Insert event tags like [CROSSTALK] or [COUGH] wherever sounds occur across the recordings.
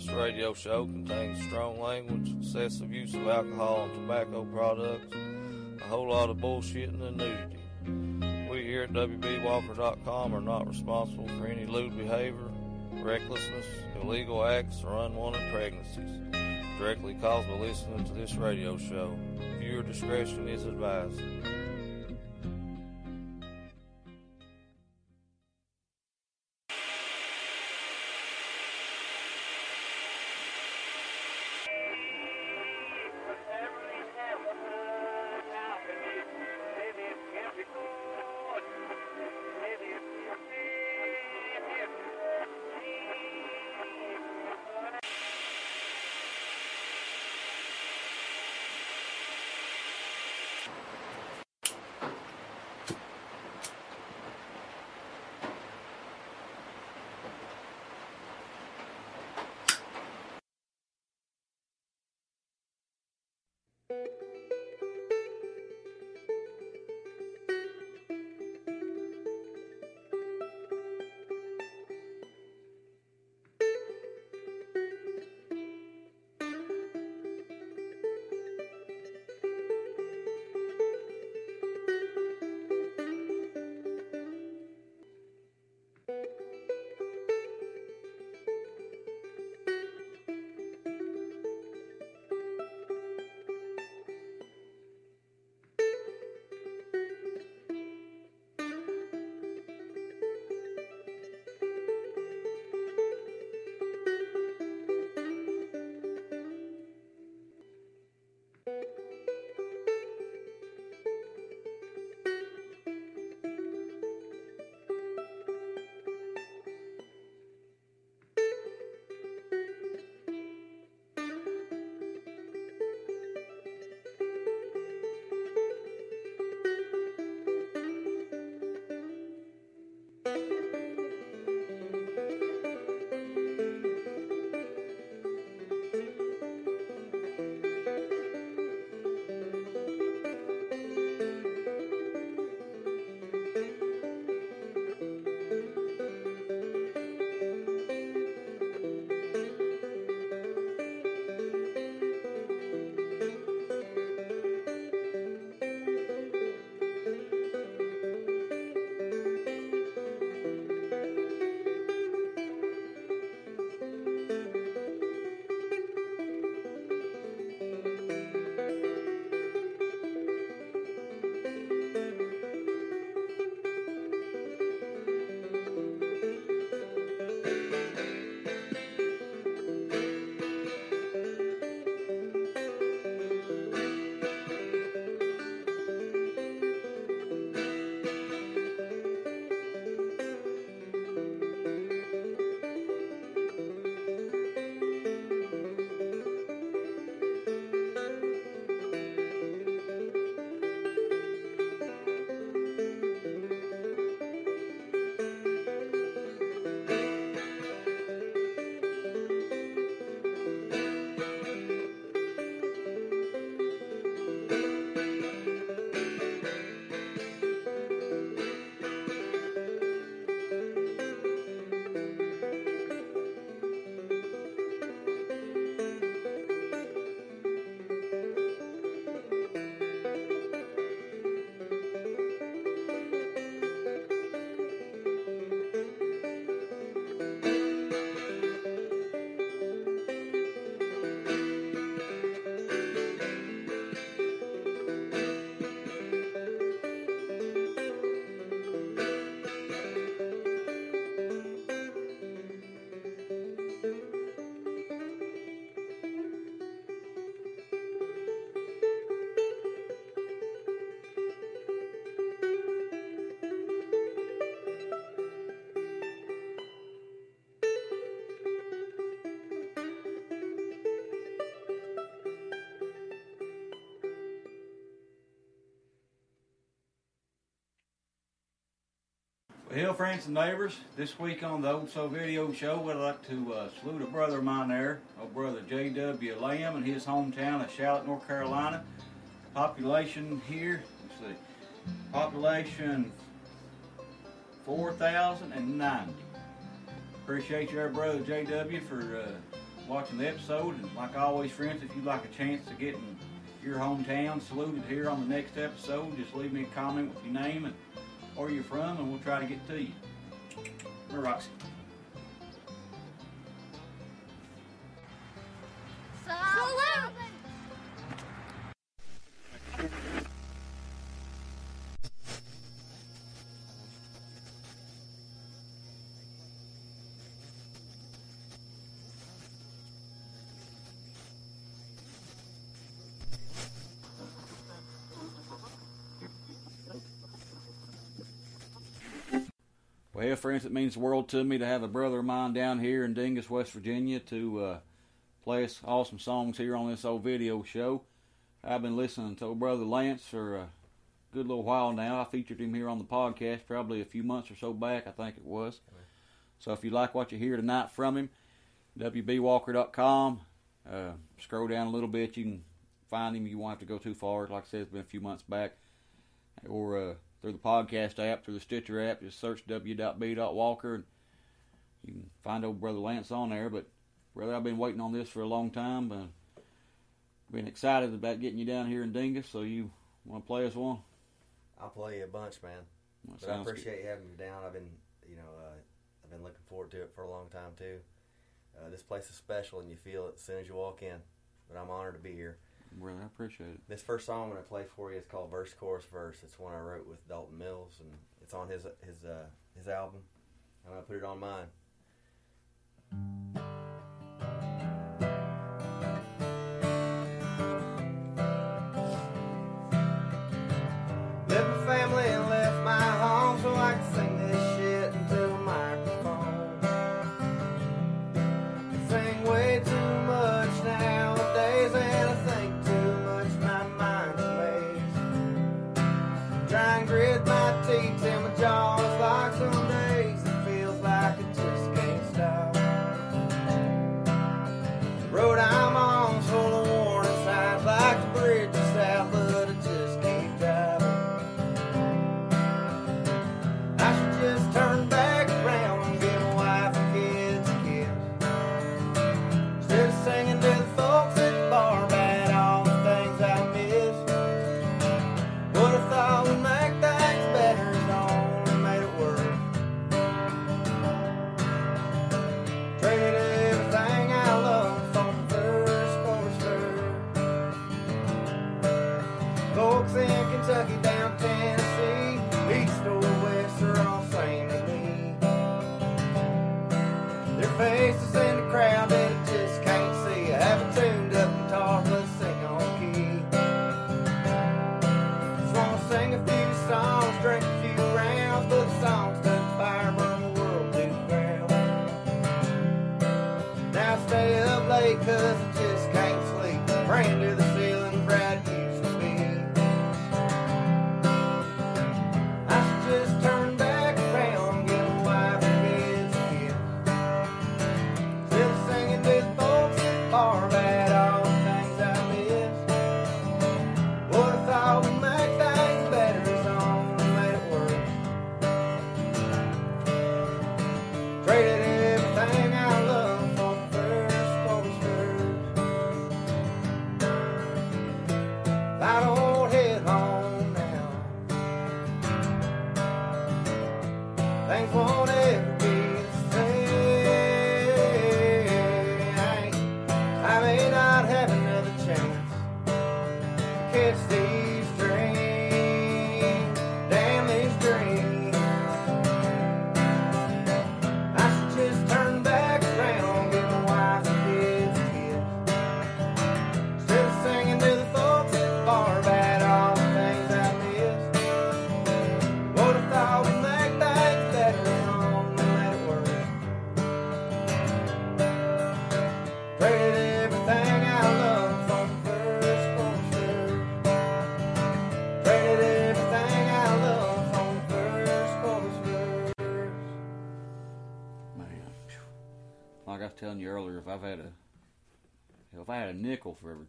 This radio show contains strong language, excessive use of alcohol and tobacco products, a whole lot of bullshitting and nudity. We here at WBWalker.com are not responsible for any lewd behavior, recklessness, illegal acts, or unwanted pregnancies directly caused by listening to this radio show. Viewer discretion is advised. Well, friends and neighbors, this week on the Old Soul Video Show, we'd like to uh, salute a brother of mine there, old brother J.W. Lamb in his hometown of Charlotte, North Carolina. Population here, let's see, population 4,090. Appreciate your brother J.W. for uh, watching the episode. And like always, friends, if you'd like a chance to get in your hometown saluted here on the next episode, just leave me a comment with your name and where you're from, and we'll try to get to you. We're Roxy. Friends, it means the world to me to have a brother of mine down here in Dingess, West Virginia, to uh, play us awesome songs here on this old video show. I've been listening to old brother Lance for a good little while now. I featured him here on the podcast probably a few months or so back, I think it was. So if you like what you hear tonight from him, WBWalker.com. Uh, scroll down a little bit, you can find him. You won't have to go too far. Like I said, it's been a few months back. Or uh, through the podcast app, through the Stitcher app. Just search w.b.walker and you can find old brother Lance on there. But brother, I've been waiting on this for a long time, but been excited about getting you down here in Dingess. So you want to play us one? I'll play you a bunch, man. Well, but I appreciate good. you having me down. I've been, you know, uh, I've been looking forward to it for a long time too. Uh, this place is special, and you feel it as soon as you walk in. But I'm honored to be here. Brother, I appreciate it. This first song I'm going to play for you is called Verse Chorus Verse. It's one I wrote with Dalton Mills, and it's on his his uh, his album. I'm going to put it on mine.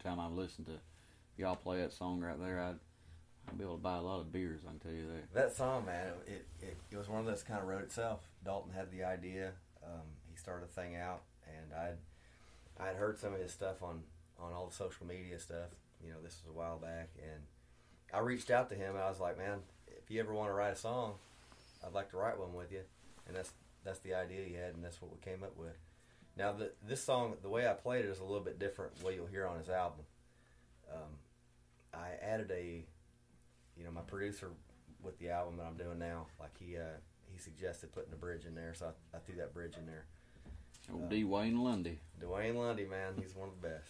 Time I've listened to y'all play that song right there, I'd I'd be able to buy a lot of beers. I can tell you that. That song, man, it, it, it was one of those kind of wrote itself. Dalton had the idea. Um, he started the thing out, and I'd I'd heard some of his stuff on on all the social media stuff. You know, this was a while back, and I reached out to him. And I was like, man, if you ever want to write a song, I'd like to write one with you. And that's that's the idea he had, and that's what we came up with. Now, the, this song, the way I played it is a little bit different. What you'll hear on his album, um, I added a, you know, my producer with the album that I'm doing now, like he uh, he suggested putting a bridge in there, so I, I threw that bridge in there. Old Duane Lundy. Duane Lundy, man, he's one of the best.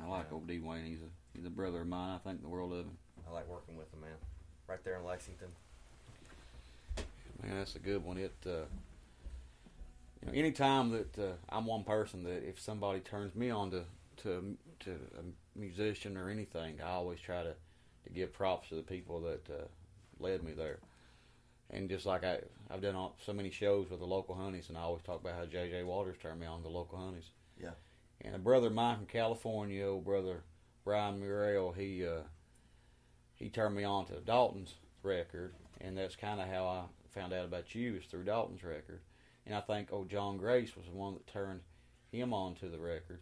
I like Yeah. old Duane. He's a he's a brother of mine. I think the world of him. I like working with him, man. Right there in Lexington. Man, that's a good one. It, uh, you know, anytime that uh, I'm one person that if somebody turns me on to to to a musician or anything, I always try to to give props to the people that uh, led me there. And just like I, I've done all, so many shows with the local honeys, and I always talk about how J.J. Waters turned me on to the local honeys. Yeah. And a brother of mine from California, old brother Brian Muriel, he uh, he turned me on to Dalton's record, and that's kind of how I found out about you is through Dalton's record. And I think old John Grace was the one that turned him on to the record.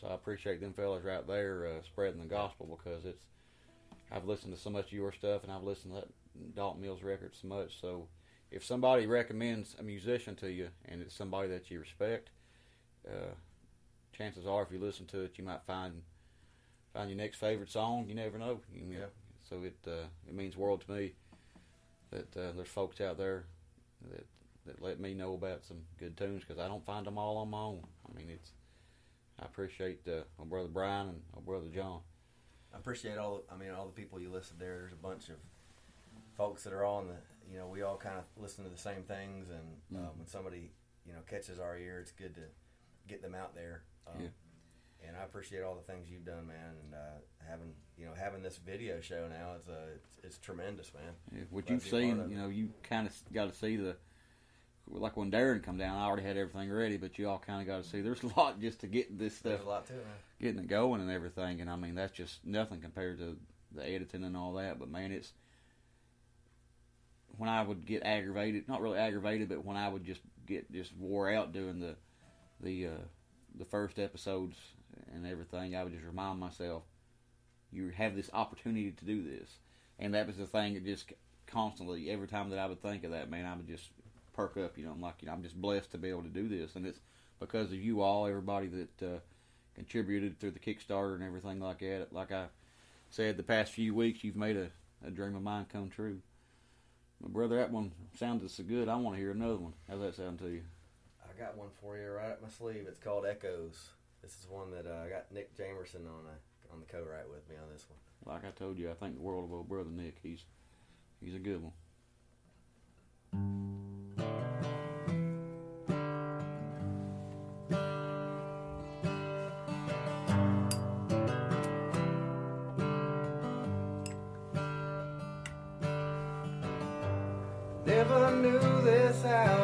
So I appreciate them fellas right there uh, spreading the gospel because it's I've listened to so much of your stuff and I've listened to that Dalton Mills record so much. So if somebody recommends a musician to you and it's somebody that you respect, uh, chances are if you listen to it, you might find find your next favorite song. You never know. You know, Yeah. So it uh, it means world to me that uh, there's folks out there that that let me know about some good tunes because I don't find them all on my own. I mean, it's I appreciate uh, my brother Brian and my brother John. I appreciate all. I mean, all the people you listed there. There's a bunch of folks that are on the. You know, we all kind of listen to the same things, and um, Mhm. when somebody you know catches our ear, it's good to get them out there. Um, Yeah. And I appreciate all the things you've done, man, and uh, having you know having this video show now. It's uh, it's, it's tremendous, man. Yeah, what Glad you've to be a part seen, you know, you kind of got to see the like when Darren come down. I already had everything ready, but you all kind of got to see. There's a lot just to get this stuff There's a lot to it, man. getting it going and everything. And I mean, that's just nothing compared to the editing and all that. But man, it's when I would get aggravated, not really aggravated, but when I would just get just wore out doing the the uh, the first episodes and everything, I would just remind myself, you have this opportunity to do this, and that was the thing that just constantly, every time that I would think of that, man, I would just perk up. You know, I'm like, you know, I'm just blessed to be able to do this, and it's because of you all, everybody that uh, contributed through the Kickstarter and everything like that. Like I said, the past few weeks, you've made a, a dream of mine come true. My brother, that one sounded so good. I want to hear another one. How's that sound to you? I got one for you right up my sleeve. It's called Echoes. This is one that uh, I got Nick Jamerson on a, on the co-write with me on this one. Like I told you, I think the world of old brother Nick. He's he's a good one. This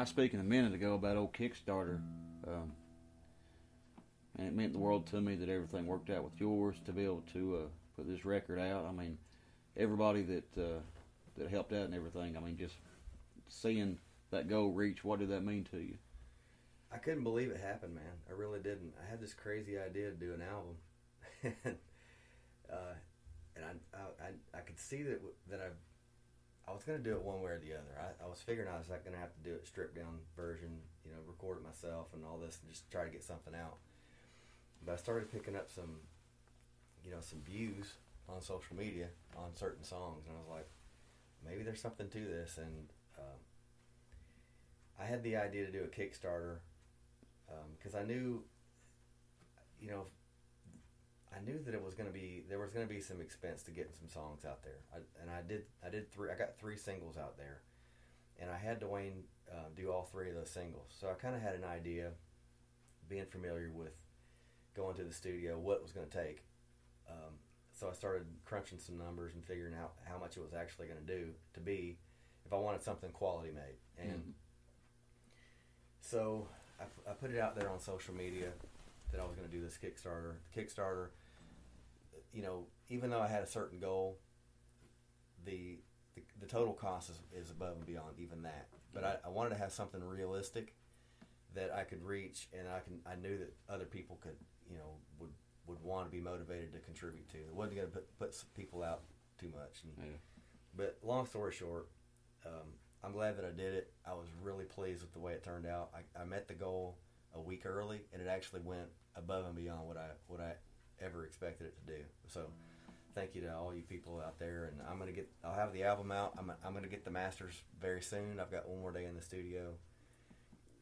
I was speaking a minute ago about old Kickstarter, um, and it meant the world to me that everything worked out with yours to be able to uh, put this record out. I mean, everybody that uh, that helped out and everything. I mean, just seeing that goal reach. What did that mean to you? I couldn't believe it happened, man. I really didn't. I had this crazy idea to do an album, [LAUGHS] and uh, and I, I I could see that that I I was gonna do it one way or the other. I, I was figuring I was like gonna have to do it stripped down version, you know, record it myself and all this, and just try to get something out. But I started picking up some, you know, some views on social media on certain songs, and I was like, maybe there's something to this. And um, I had the idea to do a Kickstarter because I knew, you know, I knew that it was going to be there was going to be some expense to getting some songs out there, I, and I did. I did three. I got three singles out there, and I had Duane uh, do all three of those singles. So I kind of had an idea, being familiar with going to the studio, what it was going to take. Um, so I started crunching some numbers and figuring out how much it was actually going to do to be if I wanted something quality made. And Mhm. so I, I put it out there on social media that I was going to do this Kickstarter. The Kickstarter, you know, even though I had a certain goal, the the, the total cost is, is above and beyond even that. But I, I wanted to have something realistic that I could reach, and I can I knew that other people could you know would would want to be motivated to contribute to. It wasn't going to put, put some people out too much. And, Yeah. But long story short, um, I'm glad that I did it. I was really pleased with the way it turned out. I, I met the goal a week early, and it actually went above and beyond what I what I ever expected it to do. So, thank you to all you people out there. And I'm gonna get. I'll have the album out. I'm I'm gonna get the masters very soon. I've got one more day in the studio,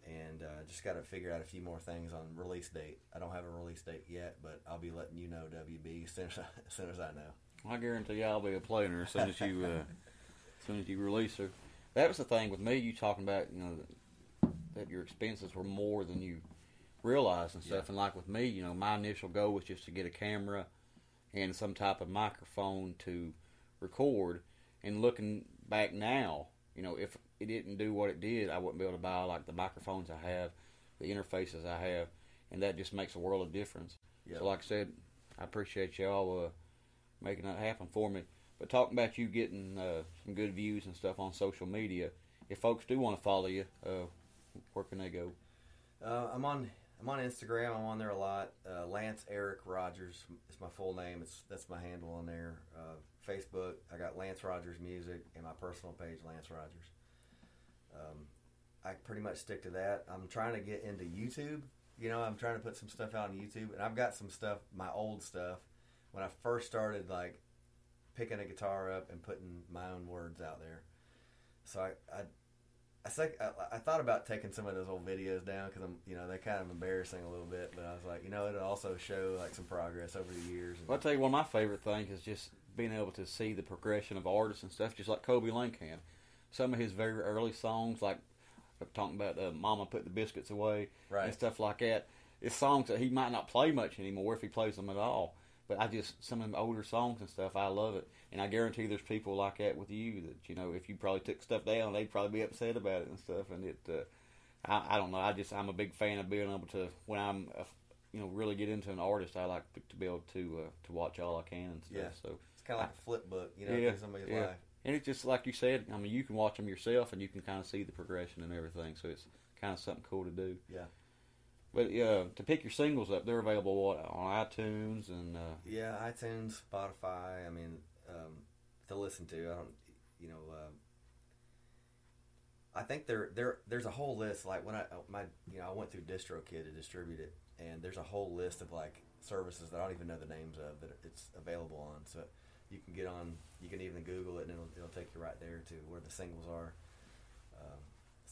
and uh, just got to figure out a few more things on release date. I don't have a release date yet, but I'll be letting you know, WB, as soon as I, as, soon as I know. I guarantee I'll be a playing her as soon as you uh, as soon as you release her. That was the thing with me. You talking about you know that your expenses were more than you realized and stuff. Yeah. And like with me, you know, my initial goal was just to get a camera and some type of microphone to record. And looking back now, you know, if it didn't do what it did, I wouldn't be able to buy like the microphones I have, the interfaces I have, and that just makes a world of difference. Yeah. So, like I said, I appreciate y'all uh, making that happen for me. But talking about you getting uh, some good views and stuff on social media, if folks do want to follow you, uh, where can they go? Uh, I'm on I'm on Instagram. I'm on there a lot. Uh, Lance Eric Rogers is my full name. It's that's my handle on there. Uh, Facebook. I got Lance Rogers Music and my personal page, Lance Rogers. Um, I pretty much stick to that. I'm trying to get into YouTube. You know, I'm trying to put some stuff out on YouTube, and I've got some stuff, my old stuff, when I first started like picking a guitar up and putting my own words out there. So I, I, I, sec- I, I thought about taking some of those old videos down because I'm, you know, they're kind of embarrassing a little bit. But I was like, you know, it'll also show like some progress over the years. And, Well, I'll tell you one of my favorite things is just being able to see the progression of artists and stuff, just like Kobe Lane can. Some of his very early songs, like I'm talking about uh, "Mama Put the Biscuits Away" Right. and stuff like that. It's songs that he might not play much anymore if he plays them at all. But I just some of them older songs and stuff, I love it, and I guarantee there's people like that with you that you know if you probably took stuff down, they'd probably be upset about it and stuff. And it, uh, I, I don't know, I just I'm a big fan of being able to when I'm uh, you know really get into an artist, I like to, to be able to uh, to watch all I can and stuff. Yeah. So it's kind of like a flip book, you know, Yeah, somebody's yeah. life. and it's just like you said. I mean, you can watch them yourself, and you can kind of see the progression and everything. So it's kind of something cool to do. Yeah. But yeah, to pick your singles up, they're available what on iTunes and uh, Yeah, iTunes, Spotify. I mean, um, to listen to. I don't, you know. Um, I think there there there's a whole list. Like when I my you know I went through DistroKid to distribute it, and there's a whole list of like services that I don't even know the names of that it's available on. So you can get on. You can even Google it, and it'll it'll take you right there to where the singles are. Um,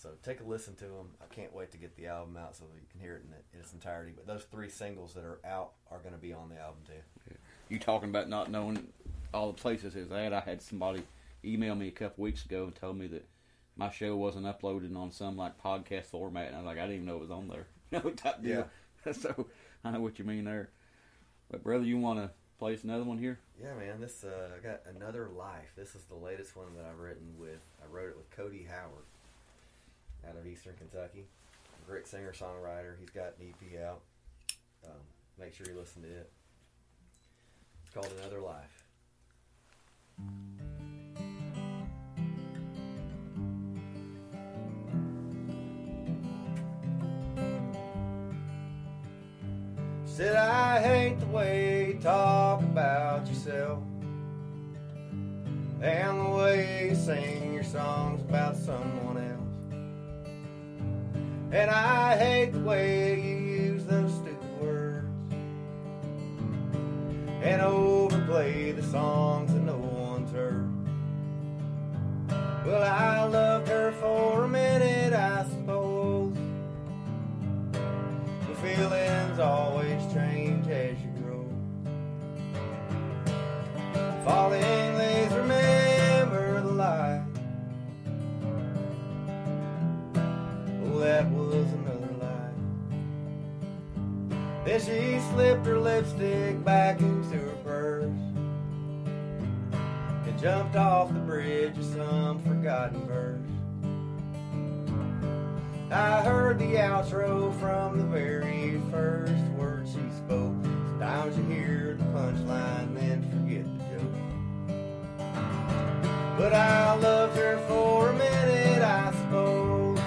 so take a listen to them. I can't wait to get the album out so that you can hear it in, it in its entirety. But those three singles that are out are going to be on the album too. you talking about not knowing all the places it's at. I had somebody email me a couple weeks ago and told me that my show wasn't uploaded on some like podcast format, and I was like, I didn't even know it was on there. [LAUGHS] You know, type deal. [LAUGHS] so I know what you mean there. But brother, you want to place another one here? Yeah, man. This uh, I got another life. This is the latest one that I've written with. I wrote it with Cody Howard out of Eastern Kentucky. Great singer songwriter. He's got an EP out. Um, make sure you listen to it. It's called Another Life. Said I hate the way you talk about yourself and the way you sing your songs about someone else. And I hate the way you use those stupid words and overplay the songs that no one's heard. Well, I loved her for a minute, I suppose. The feelings always change as you grow. Falling leaves remember Then she slipped her lipstick back into her purse and jumped off the bridge of some forgotten verse. I heard the outro from the very first word she spoke. Sometimes you hear the punchline, then forget the joke. But I loved her for a minute, I suppose.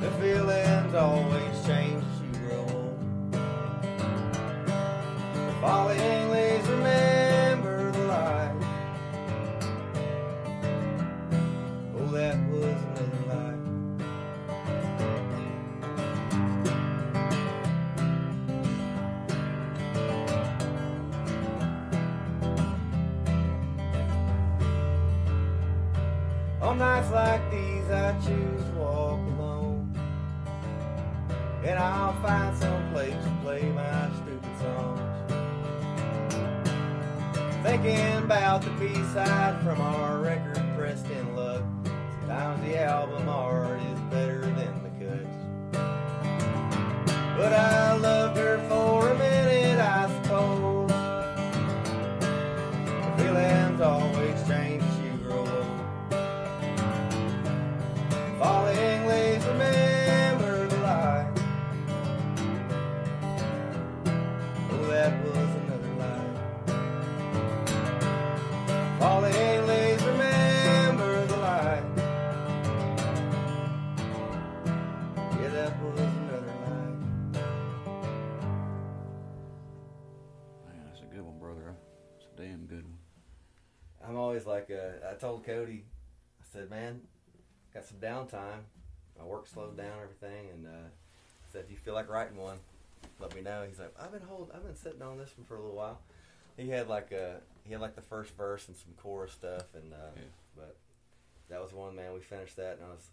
The feelings always change falling leaves remember the light. Oh, that was another life. On nights like these, I choose to walk alone. And I'll find some place to play my stupid songs. Thinking about the B-side from our record pressed in luck. Sometimes the album art is better than the cuts. But I loved her for always like, uh, I told Cody, I said, man, got some downtime. My work slowed down, everything, and uh, said, if you feel like writing one, let me know. He's like, I've been hold, I've been sitting on this one for a little while. he had like a he had like the first verse and some chorus stuff, and uh, Yeah. but that was one man. We finished that, and I was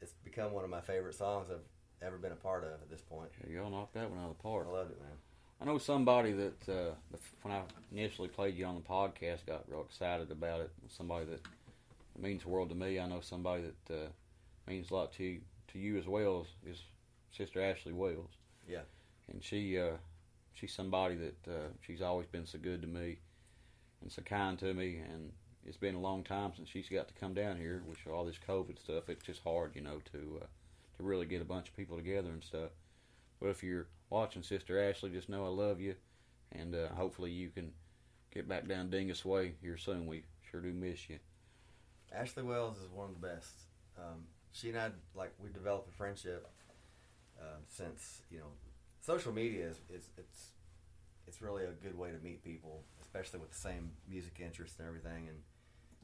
it's become one of my favorite songs I've ever been a part of at this point. Yeah, y'all knocked that one out of the park. I loved it, man. I know somebody that uh, when I initially played you on the podcast got real excited about it. Somebody that means the world to me. I know somebody that uh, means a lot to you, to you as well is, is Sister Ashley Wells. Yeah. and she uh, she's somebody that uh, she's always been so good to me and so kind to me. And it's been a long time since she's got to come down here, which all this COVID stuff. It's just hard, you know, to uh, to really get a bunch of people together and stuff. But if you're watching Sister Ashley, just know I love you, and uh, hopefully you can get back down Dingess Way here soon. We sure do miss you. Ashley Wells is one of the best. Um, she and I like we developed a friendship um, since you know social media is, is it's it's really a good way to meet people, especially with the same music interests and everything. And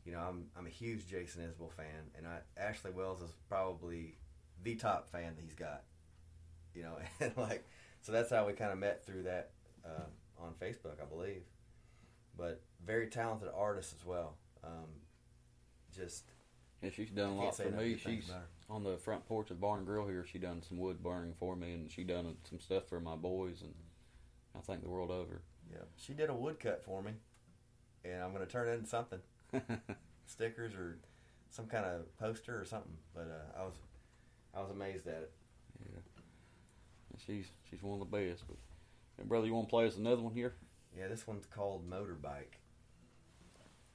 you know I'm I'm a huge Jason Isbell fan, and I Ashley Wells is probably the top fan that he's got. You know, [LAUGHS] and like so that's how we kind of met through that uh, on Facebook, I believe. But very talented artist as well. Um, just And she's done a lot for me. She's on the front porch of Barn Grill here. She done some wood burning for me, and she done some stuff for my boys, and I think the world over. Yeah, she did a woodcut for me, and I'm gonna turn it into something, [LAUGHS] stickers or some kind of poster or something. But uh, I was, I was amazed at it. Yeah, And she's she's one of the best. But and brother, you want to play us another one here? Yeah, this one's called Motorbike.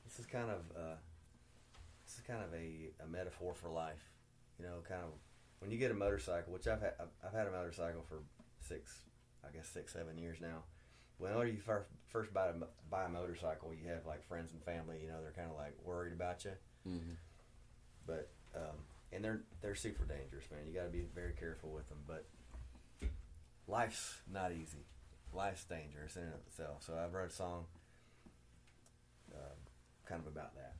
This is kind of, uh, this is kind of a, a metaphor for life. You know, kind of when you get a motorcycle, which I've had, I've, I've had a motorcycle for six, I guess six, seven years now. Whenever you first first buy a, buy a motorcycle, you have like friends and family. You know, they're kind of like worried about you. Mm-hmm. but um, and they're they're super dangerous, man. You got to be very careful with them. But life's not easy. Life's dangerous in itself. So I've wrote a song, uh, kind of about that.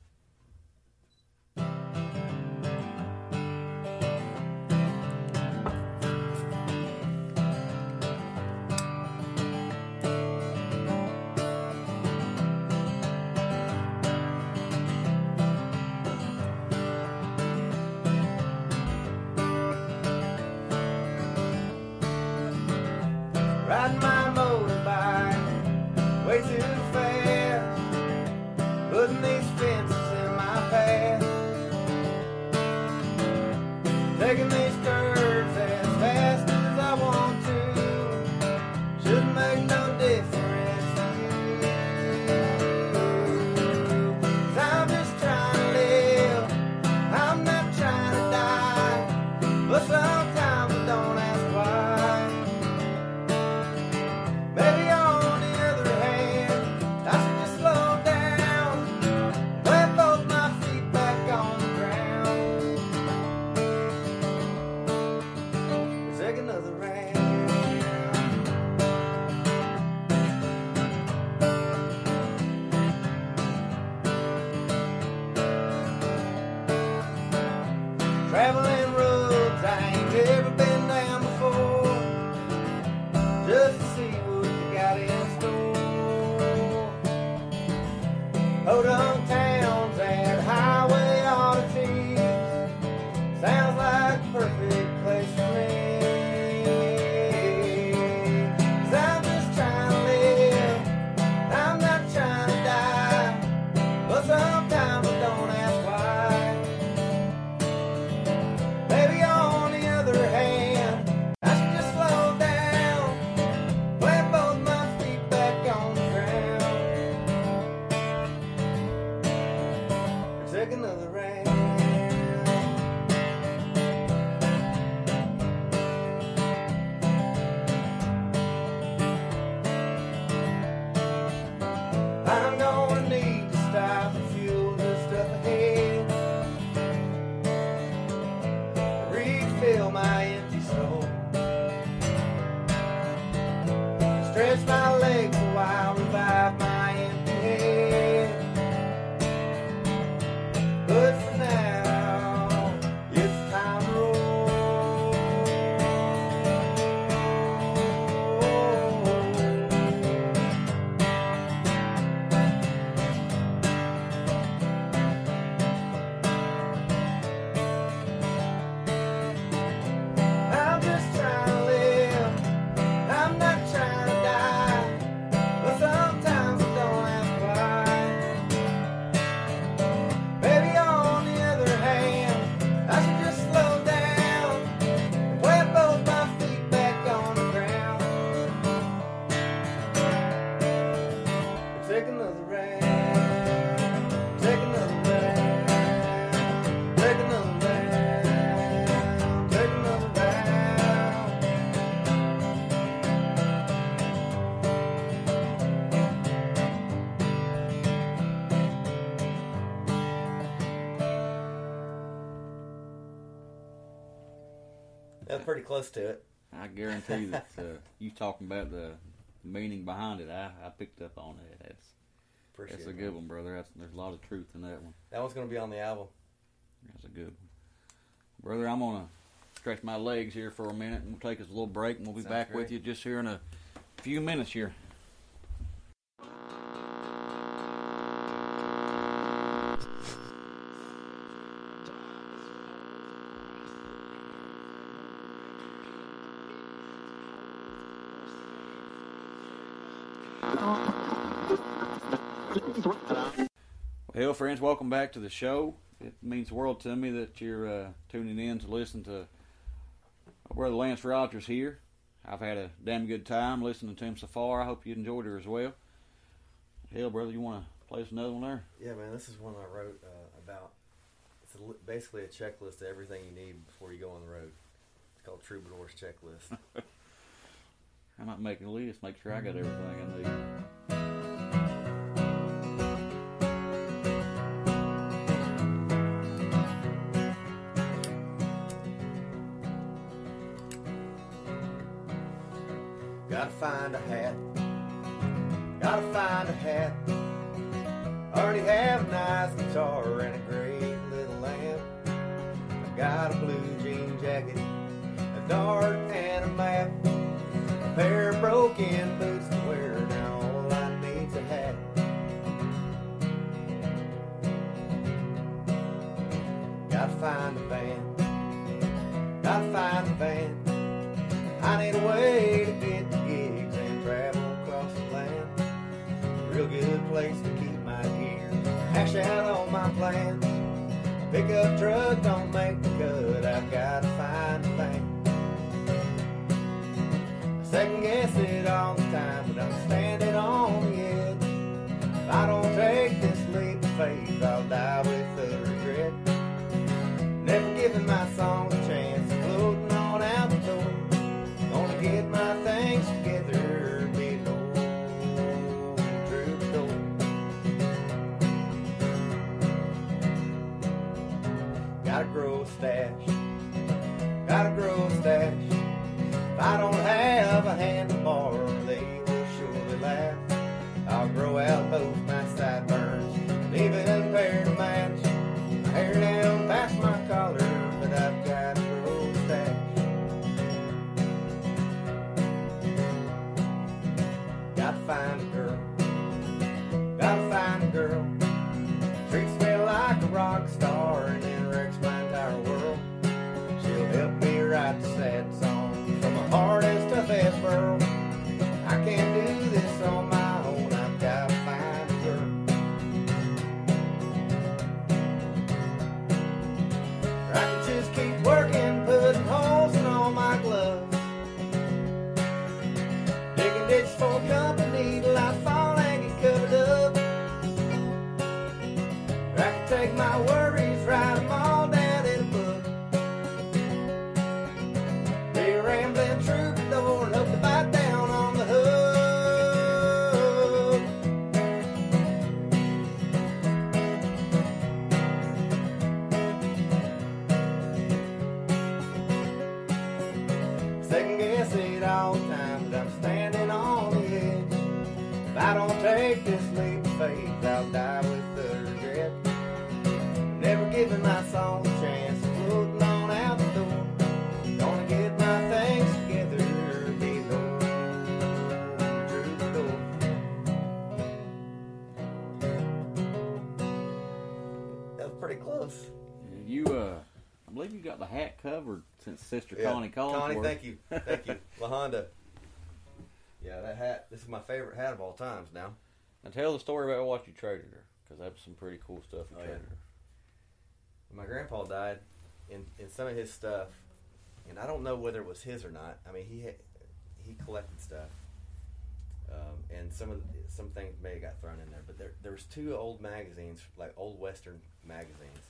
Close to it. I guarantee that uh, you talking about the meaning behind it. I, I picked up on that. That's Appreciate that's a good man. one, brother. That's, there's a lot of truth in that one. That one's gonna be on the album. That's a good one, brother. I'm gonna stretch my legs here for a minute, and we'll take us a little break, and we'll be Sounds back with you just here in a few minutes here. Well, friends, welcome back to the show. It means the world to me that you're uh, tuning in to listen to brother Lance Rogers here. I've had a damn good time listening to him so far. I hope you enjoyed it as well. Hell, brother, you want to play us another one there? Yeah, man. This is one I wrote uh, about. It's a, li- basically a checklist of everything you need before you go on the road. It's called Troubadour's Checklist. I'm not making a list. Make sure I got everything I need. Gotta find a hat. Gotta find a hat. Already have a nice guitar and a great little lamp. I got a blue jean jacket, a dart and a map. A pair of broken boots to wear. Now all I need's a hat. Gotta find a van. Gotta find a van. I need a way place to keep my gear. Hash out all my plans. Pickup truck don't make the cut. I've got to find a van. I second guess it all the time, but I'm standing on the edge. If I don't take this leap of faith, I'll die with the regret. Never giving my songs stash. If I don't have a hand handlebar, they will surely laugh. I'll grow out both covered since Sister Yeah. Connie called Connie, for it. thank you, thank you, [LAUGHS] La Honda. Yeah, that hat. This is my favorite hat of all times now. Now tell the story about what you traded her, because that was some pretty cool stuff you Oh, yeah. traded her. When my grandpa died, in in some of his stuff, and I don't know whether it was his or not. I mean, he had, he collected stuff, um, and some of the, some things may have got thrown in there. But there there was two old magazines, like old Western magazines,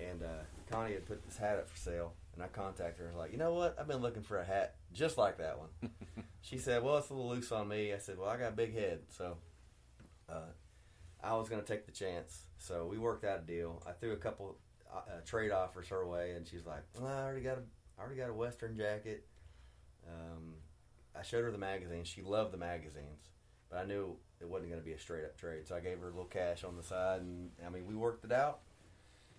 and uh, Connie had put this hat up for sale, and I contacted her. I was like, you know what? I've been looking for a hat just like that one. [LAUGHS] she said, well, it's a little loose on me. I said, well, I got a big head, so. Uh, I was going to take the chance. So we worked out a deal. I threw a couple uh, uh, trade offers her way, and she's like, well, I already got a I already got a Western jacket. Um, I showed her the magazines. She loved the magazines, but I knew it wasn't going to be a straight up trade. So I gave her a little cash on the side, and I mean, we worked it out.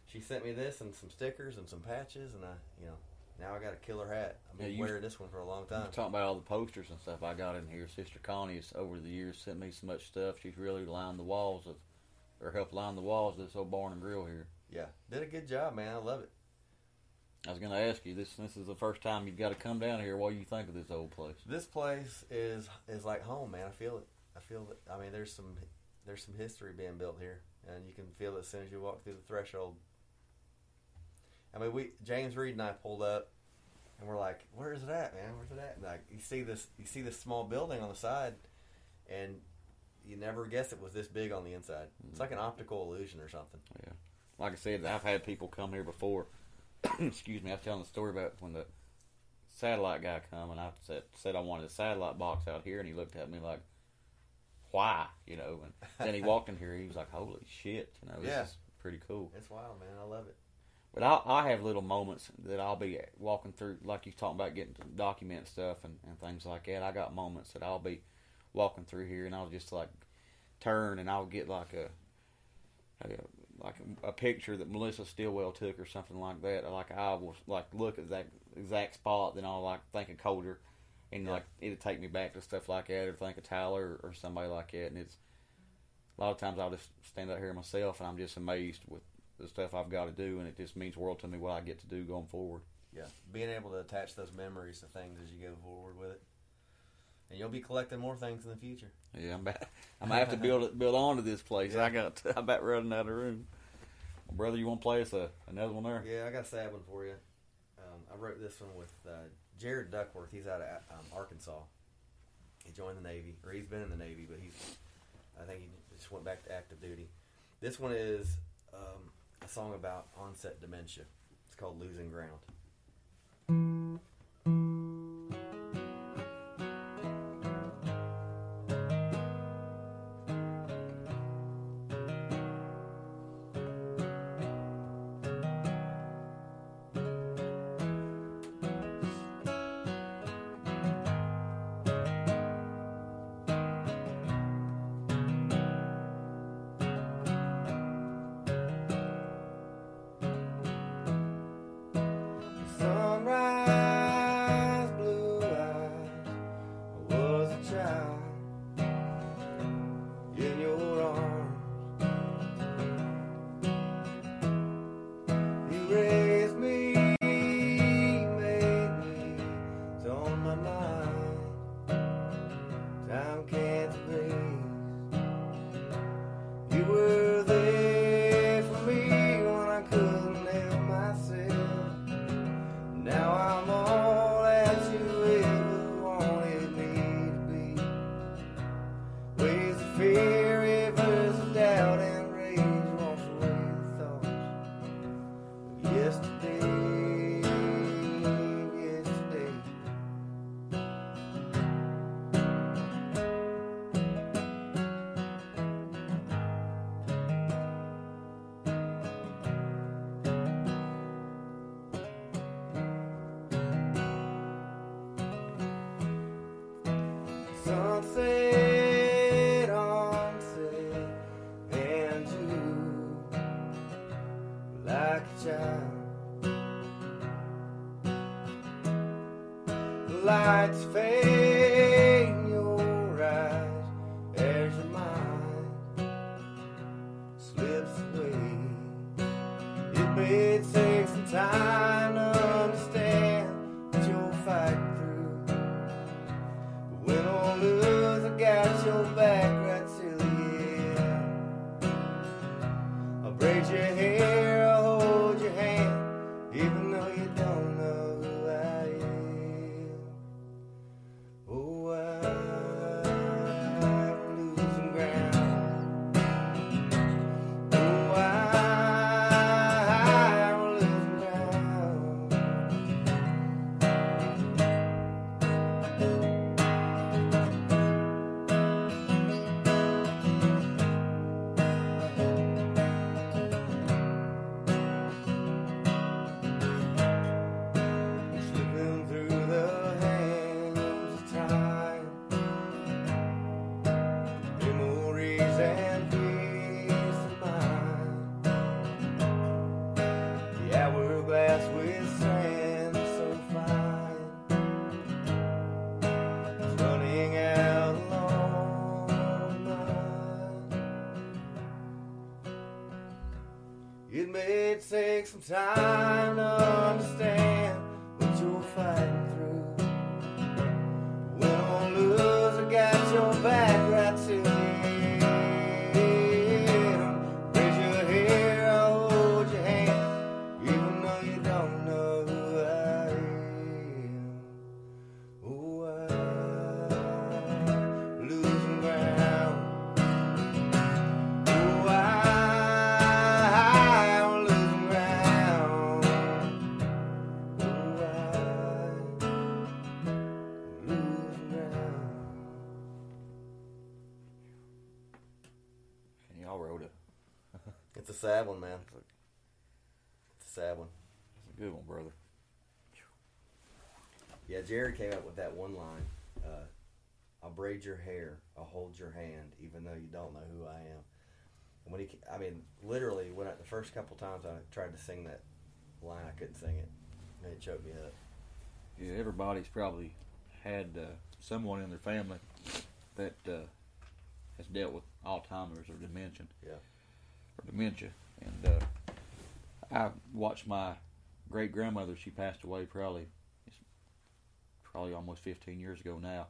She sent me this and some stickers and some patches, and I, you know, now I got a killer hat. I've been Yeah, you- wearing this one for a long time. Talking about all the posters and stuff I got in here. Sister Connie's over the years sent me so much stuff. She's really lined the walls of, or helped line the walls of this old barn and grill here. Yeah, did a good job, man. I love it. I was going to ask you this. This is the first time you've got to come down here. What do you think of this old place? This place is is like home, man. I feel it. I feel it. I mean, there's some there's some history being built here, and you can feel it as soon as you walk through the threshold. I mean, we James Reed and I pulled up, and we're like, "Where is it at, man? Where's it at?" And like you see this, you see this small building on the side, and you never guess it was this big on the inside. It's like an mm-hmm. optical illusion or something. Yeah, like I said, I've had people come here before. [COUGHS] Excuse me. I was telling the story about when the satellite guy come and I said said I wanted a satellite box out here, and he looked at me like, "Why?" You know. And then he walked in here. He was like, "Holy shit!" You know, this Yeah. is pretty cool. It's wild, man. I love it. But I I have little moments that I'll be walking through, like you talking about getting to document stuff and, and things like that. I got moments that I'll be walking through here and I'll just like turn and I'll get like a, a like a, a picture that Melissa Stillwell took or something like that. Like I will like look at that exact spot, then I'll like think of Colder, and Yeah. like it'll take me back to stuff like that, or think of Tyler or, or somebody like that. And it's a lot of times I'll just stand out here myself and I'm just amazed with the stuff I've got to do, and it just means the world to me what I get to do going forward. Yeah, being able to attach those memories to things as you go forward with it, and you'll be collecting more things in the future. Yeah, I'm about, I'm gonna have to build it, [LAUGHS] build onto this place. I got, [LAUGHS] I'm about running out of room. Brother, you want to play us a, another one there? Yeah, I got a sad one for you. Um, I wrote this one with uh, Jared Duckworth. He's out of um, Arkansas. He joined the Navy, or he's been in the Navy, but he's, I think he just went back to active duty. This one is um, a song about onset dementia. It's called "Losing Ground." take some time to Jared came up with that one line. Uh, I'll braid your hair. I'll hold your hand, even though you don't know who I am. And when he, I mean, literally, when I, the first couple times I tried to sing that line, I couldn't sing it, and it choked me up. Yeah, everybody's probably had uh, someone in their family that uh, has dealt with Alzheimer's or dementia. Yeah. Or dementia, and uh, I watched my great grandmother. She passed away probably, probably almost 15 years ago now.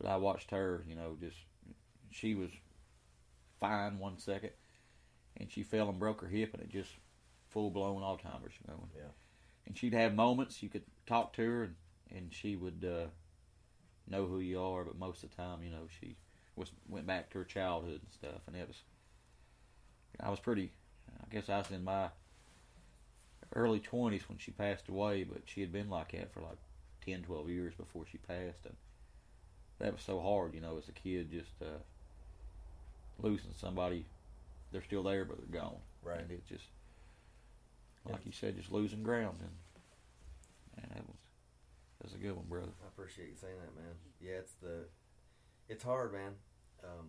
But I watched her. You know, just she was fine one second, and she fell and broke her hip, and it just full blown Alzheimer's. You know. Yeah. and she'd have moments you could talk to her and, and she would uh, know who you are but most of the time you know she was went back to her childhood and stuff and it was I was pretty I guess I was in my early 20s when she passed away but she had been like that for like 10 12 years before she passed and that was so hard you know as a kid just uh, losing somebody they're still there but they're gone Right. and it just like you said just losing ground and that was that's a good one, brother. I appreciate you saying that, man. Yeah, it's the, it's hard, man. Um,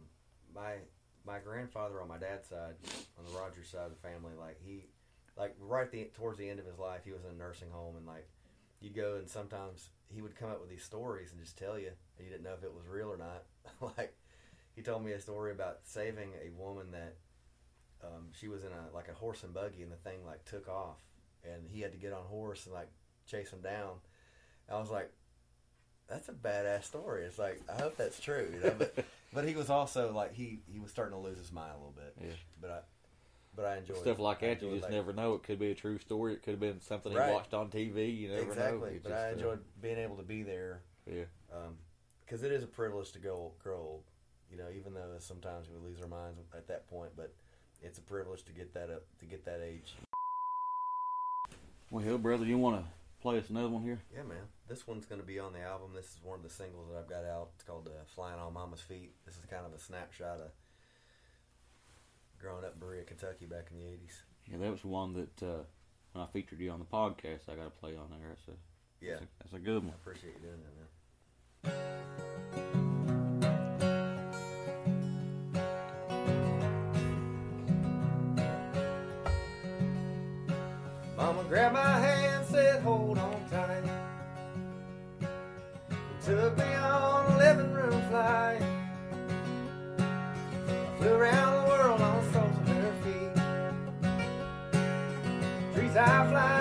my my grandfather on my dad's side, on the Rogers side of the family, like he, like right the towards the end of his life, he was in a nursing home, and like you go and sometimes he would come up with these stories and just tell you, and you didn't know if it was real or not. [LAUGHS] like he told me a story about saving a woman that um, she was in a like a horse and buggy, and the thing like took off, and he had to get on horse and like chase him down. I was like, that's a badass story. It's like I hope that's true, you know. But [LAUGHS] but he was also like he he was starting to lose his mind a little bit. Yeah. But I but I enjoyed Stuff it. like that, you just like- never know. It could be a true story. It could have been something Right. he watched on TV. You never know. exactly. But just, I uh, enjoyed being able to be there yeah, because it is a privilege to go grow old. You know, even though sometimes we lose our minds at that point, but it's a privilege to get that up to get that age. well, hell, brother, you want to play us another one here? Yeah, man. This one's going to be on the album. This is one of the singles that I've got out. It's called uh, "Flying on Mama's Feet." This is kind of a snapshot of growing up in Berea, Kentucky, back in the '80s. Yeah, that was one that uh, when I featured you on the podcast, I got to play on there. So Yeah, that's a, that's a good one. I appreciate you doing that, man. Mama grabbed my hand, said, "Hold on tight." Took me on a living room flight. Trees high,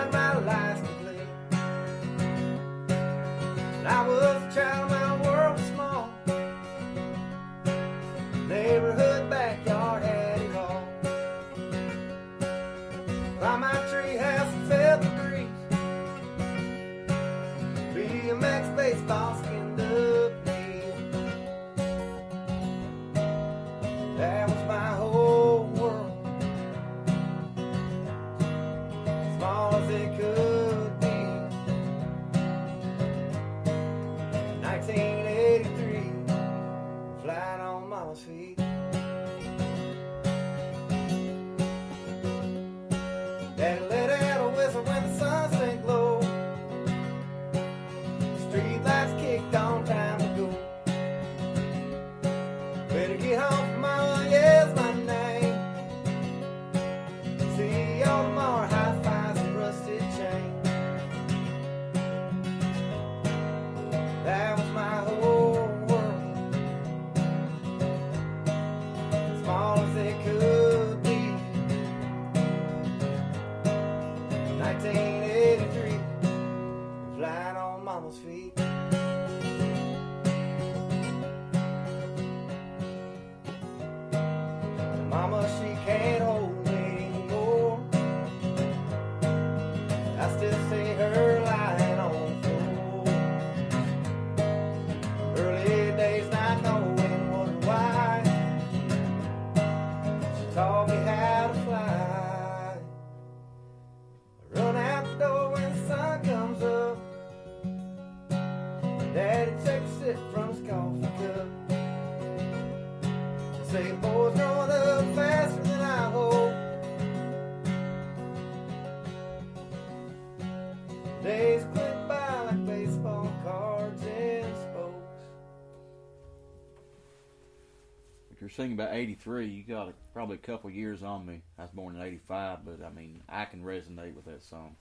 If about '83, you got a, probably a couple years on me. I was born in '85, but I mean, I can resonate with that song.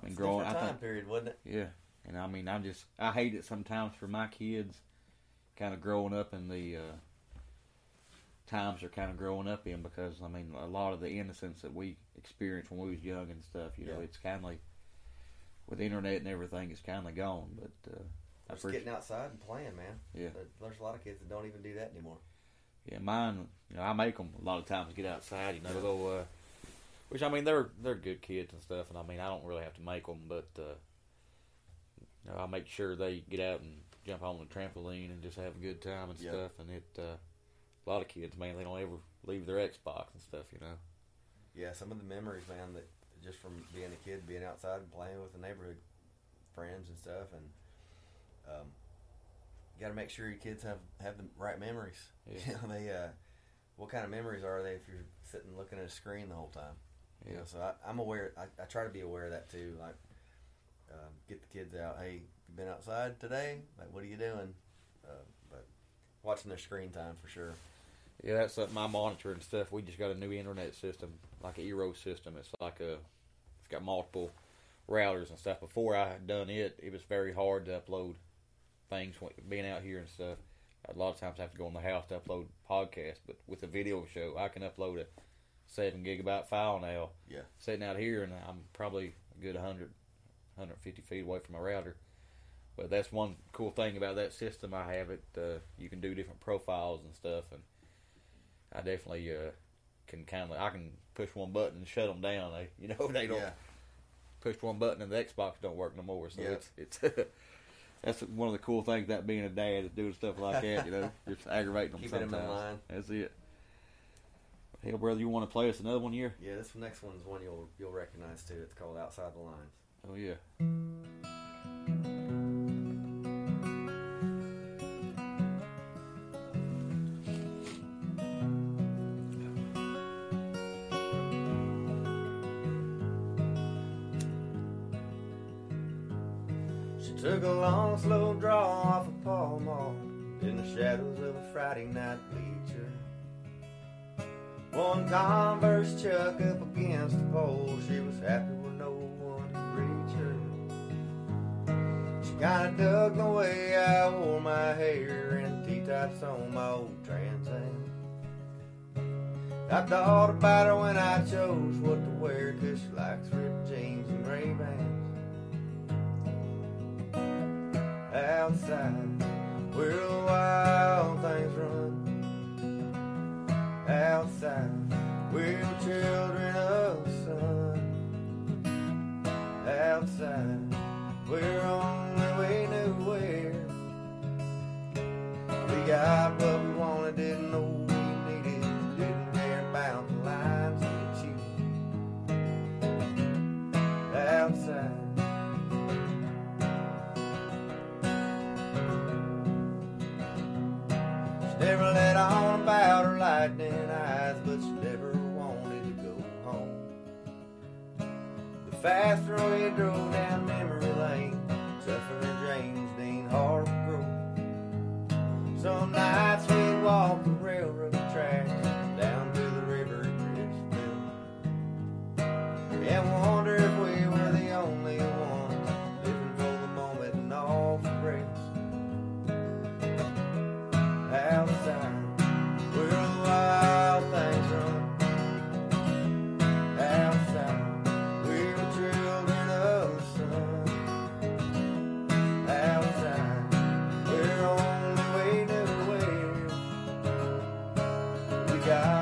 I mean, It's a growing, I different time think, period, wasn't it? yeah, and I mean, I'm just, I hate it sometimes for my kids, kind of growing up in the uh, times they're kind of growing up in because I mean, a lot of the innocence that we experienced when we was young and stuff, you know, it's kind of like with the internet and everything, it's kind of gone. But uh, Just getting outside and playing, man. Yeah. There's a lot of kids that don't even do that anymore. Yeah, mine. You know, I make them a lot of times get outside. You know, go. Uh, which I mean, they're they're good kids and stuff, and I mean, I don't really have to make them, but uh, you know, I make sure they get out and jump on the trampoline and just have a good time and Yeah. stuff. And it, uh, a lot of kids, man, they don't ever leave their Xbox and stuff. You know. Yeah, some of the memories, man, that just from being a kid, being outside and playing with the neighborhood friends and stuff, and um, you got to make sure your kids have have the right memories. Yeah. [LAUGHS] You know, they uh, what kind of memories are they if you're sitting looking at a screen the whole time? You know, so I, I'm aware. I, I try to be aware of that too. Like, um, get the kids out. Hey, you been outside today? Like, what are you doing? Uh, but watching their screen time for sure. Yeah, that's something I monitor and stuff. We just got a new internet system, like a Eero system. It's like a, it's got multiple routers and stuff. Before I had done it, it was very hard to upload things being out here and stuff. A lot of times I have to go in the house to upload podcasts, but with a video show, I can upload a seven gigabyte file now. Yeah. Sitting out here, and I'm probably a good 100, 150 feet away from my router. But that's one cool thing about that system. I have it. Uh, you can do different profiles and stuff, and I definitely uh, can kind of I can push one button and shut them down. They, you know, [LAUGHS] they don't Yeah. push one button and the Xbox don't work no more. So Yeah. it's it's [LAUGHS] that's one of the cool things about being a dad is doing stuff like that. You know, [LAUGHS] just aggravating them Keeping 'em in sometimes. line. That's it. Hell, brother, you want to play us another one here? Yeah, this next one's one you'll you'll recognize too. It's called Outside the Lines. Oh yeah. Long, slow draw off a Pall Mall in the shadows of a Friday night bleacher. One Converse chuck up against the pole. She was happy with no one to reach her. She kinda dug the way I wore my hair and T-tops on my old Trans Am. I thought about her when I chose what to wear, cause she likes ripped jeans and Ray-Bans outside where the wild things run. Outside where the children of the sun. Outside where only we knew where. We got what we wanted, didn't know The faster we drove down God.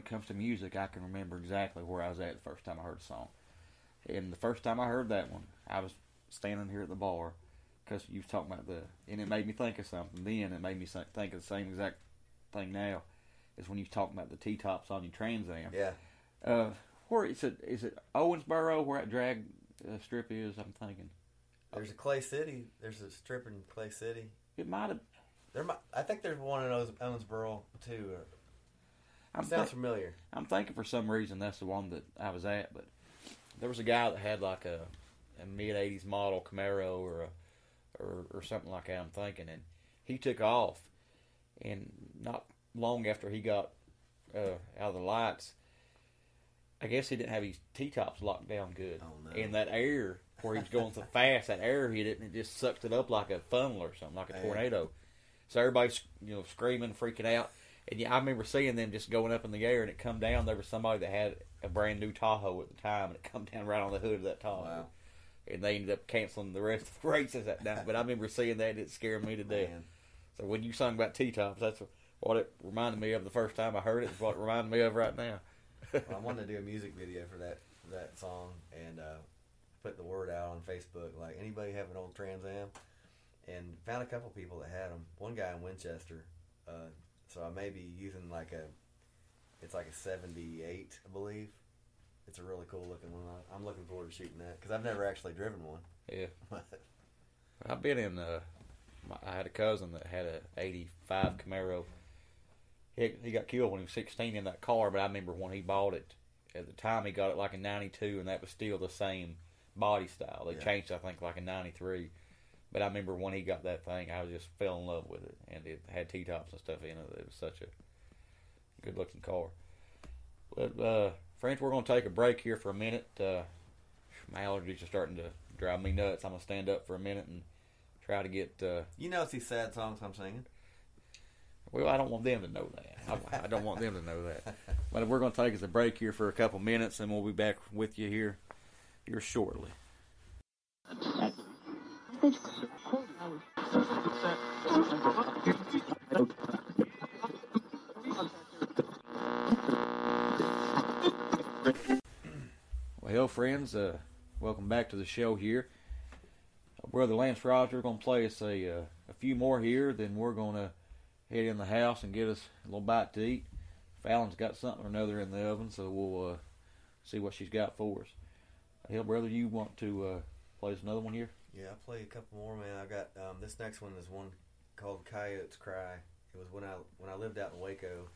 It comes to music. I can remember exactly where I was at the first time I heard a song. And the first time I heard that one, I was standing here at the bar because you was talking about the, and it made me think of something. Then it made me think of the same exact thing now. Is when you was talking about the T tops on your Trans Am. Yeah. Uh, where is it? Is it Owensboro where that drag uh, strip is? I'm thinking There's a Clay City. There's a strip in Clay City. it might have. There, might, I think there's one in Owens- Owensboro too. Or, I'm sounds thi- familiar. I'm thinking for some reason that's the one that I was at, but there was a guy that had like a, a mid '80s model Camaro or a or, or something like that. I'm thinking, and he took off, and not long after he got uh, out of the lights, I guess he didn't have his T tops locked down good, Oh, no. and that air where he was going so fast, that air hit it and it just sucked it up like a funnel or something, like a Man. tornado. So everybody's you know screaming, freaking out. And yeah, I remember seeing them just going up in the air, and it come down. There was somebody that had a brand new Tahoe at the time, and it come down right on the hood of that Tahoe. Wow. And they ended up canceling the rest of the [LAUGHS] races that night. But I remember seeing that; it scared me to death. Man. So when you sung about T tops, that's what it reminded me of the first time I heard it. Is what it reminded me of right now. Well, I [LAUGHS] wanted to do a music video for that for that song and uh, put the word out on Facebook. Like anybody have an old Trans Am, and found a couple people that had them. One guy in Winchester. Uh, so I may be using like a, it's like a '78, I believe. It's a really cool looking one. I'm looking forward to shooting that because I've never actually driven one. Yeah, [LAUGHS] I've been in. Uh, my, I had a cousin that had a '85 Camaro. He he got killed when he was 16 in that car, but I remember when he bought it. At the time, he got it like in '92, and that was still the same body style. They Yeah. changed, I think, like in '93. But I remember when he got that thing, I just fell in love with it, and it had T tops and stuff in it. It was such a good looking car. But uh, friends, we're going to take a break here for a minute. Uh, my allergies are starting to drive me nuts. I'm gonna stand up for a minute and try to get. Uh, You know, it's these sad songs I'm singing. well, I don't want them to know that. I, I don't want them to know that. But we're going to take us a break here for a couple minutes, and we'll be back with you here here shortly. Well, hello, friends. Uh, welcome back to the show here. Uh, Brother Lance Roger going to play us a uh, a few more here. Then we're going to head in the house and get us a little bite to eat. Fallon's got something or another in the oven, so we'll uh, see what she's got for us. Hell, brother, you want to uh, play us another one here? Yeah, I'll play a couple more, man. I got um, this next one is one called Coyotes Cry. It was when I when I lived out in Waco.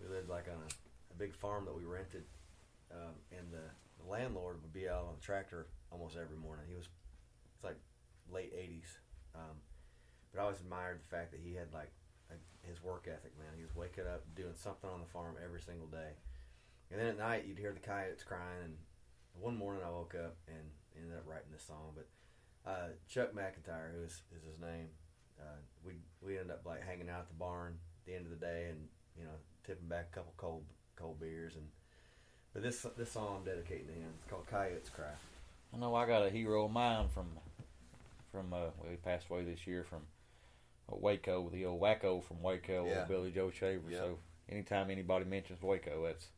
We lived like on a, a big farm that we rented, um, and the, the landlord would be out on the tractor almost every morning. He was it's like late '80s, um, but I always admired the fact that he had like a, his work ethic. Man, he was waking up doing something on the farm every single day, and then at night you'd hear the coyotes crying. And one morning I woke up and ended up writing this song, but uh, Chuck McIntyre, who is, is his name. Uh, we we ended up like hanging out at the barn at the end of the day, and you know tipping back a couple cold cold beers, and but this this song I'm dedicating to him. It's called Coyotes Cry. I know I got a hero of mine from from uh, well, he passed away this year from uh, Waco, the old Waco from Waco, Yeah. old Billy Joe Shaver. Yep. So anytime anybody mentions Waco, that's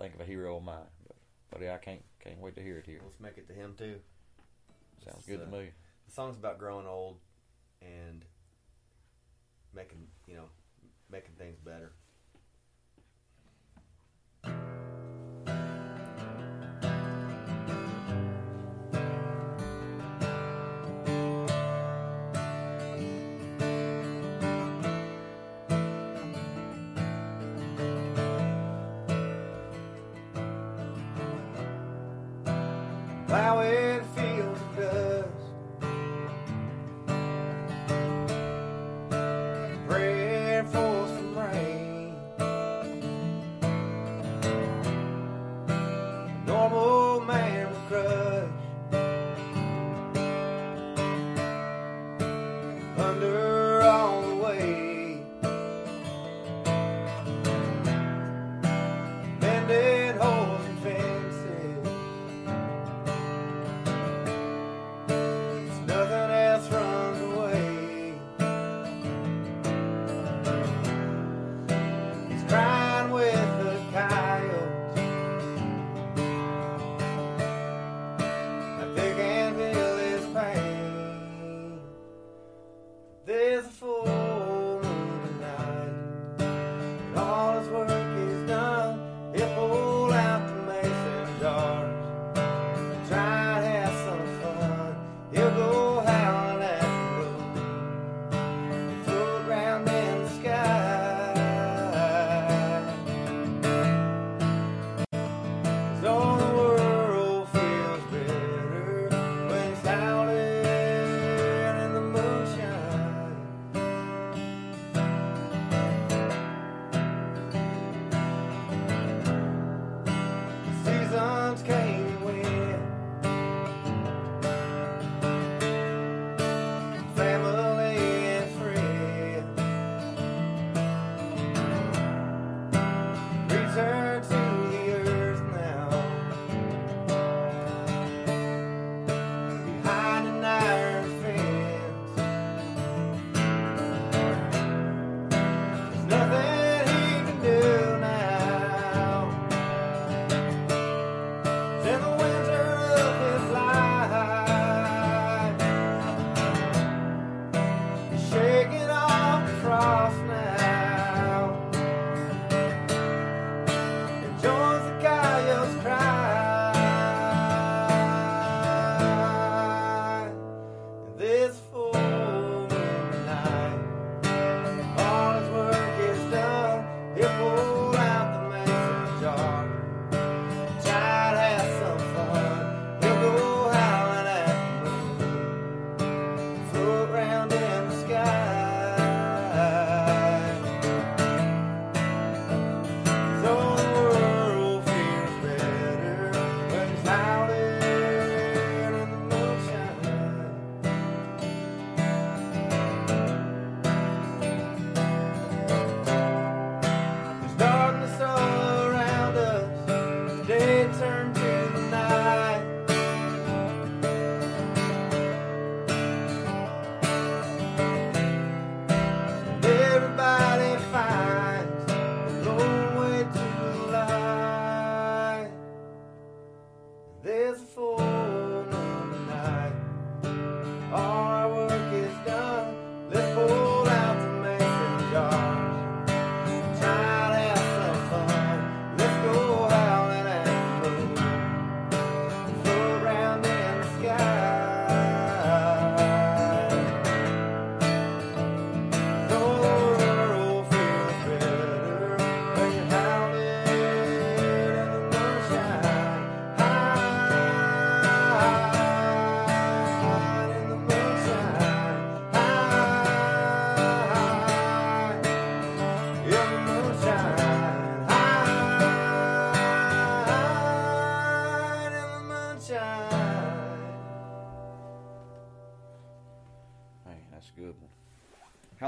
think of a hero of mine. But, but yeah, I can't can't wait to hear it here. Let's make it to him too. Sounds It's, good uh, to me. The song's about growing old and making you know making things better. Plowing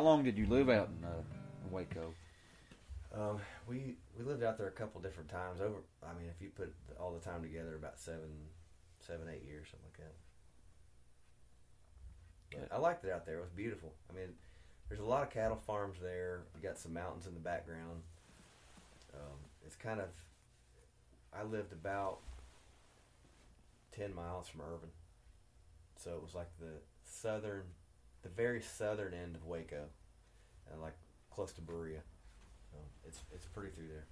long did you live out in, uh, Waco? Um, we we lived out there a couple different times. Over, I mean, if you put all the time together, about seven, seven, eight years, something like that. But I liked it out there. It was beautiful. I mean, there's a lot of cattle farms there. You got some mountains in the background. Um, it's kind of. I lived about ten miles from Irvine, so it was like the southern, the very southern end of Waco, and like close to Berea. So it's it's pretty through there.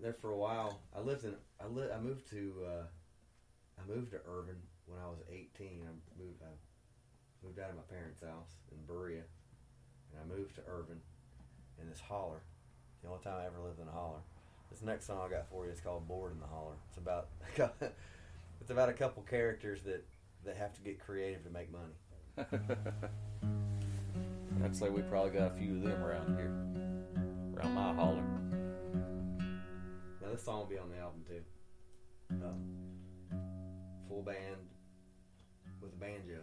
There for a while. I lived in. I li- I moved to. Uh, I moved to Irvine when I was 18. I moved. I moved out of my parents' house in Berea, and I moved to Irvine in this holler. The only time I ever lived in a holler. This next song I got for you is called "Bored in the Holler." It's about. [LAUGHS] it's about a couple characters that that have to get creative to make money. [LAUGHS] I'd say we probably got a few of them around here, around my holler. Now this song will be on the album too. Um, full band with a banjo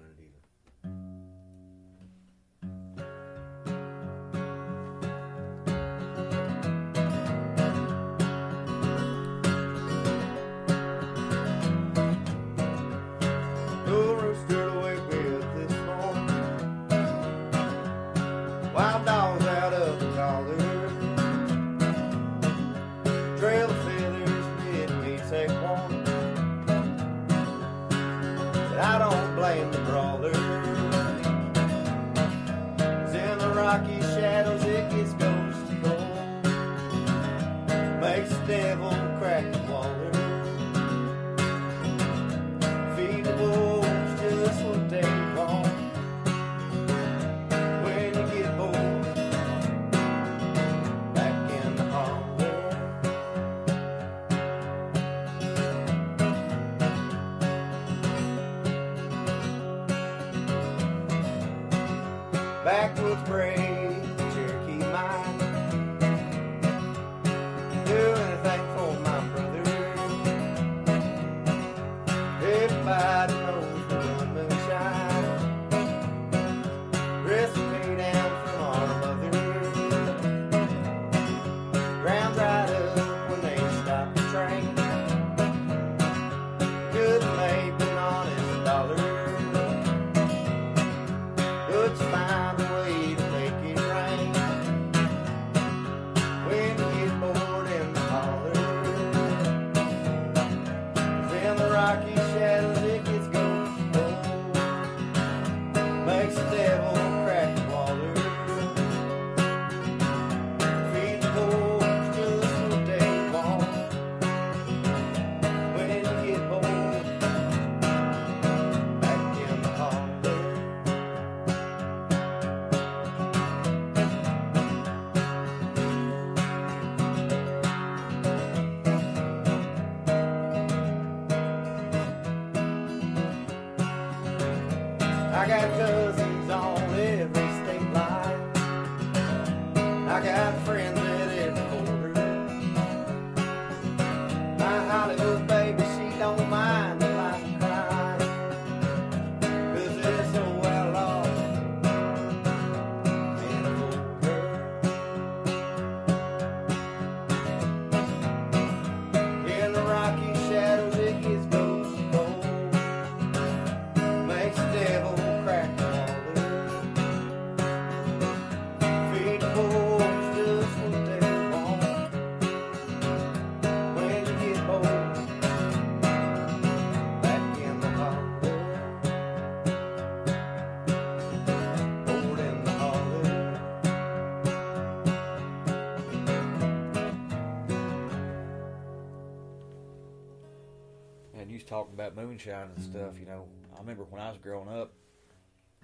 moonshine and stuff, you know. I remember when I was growing up,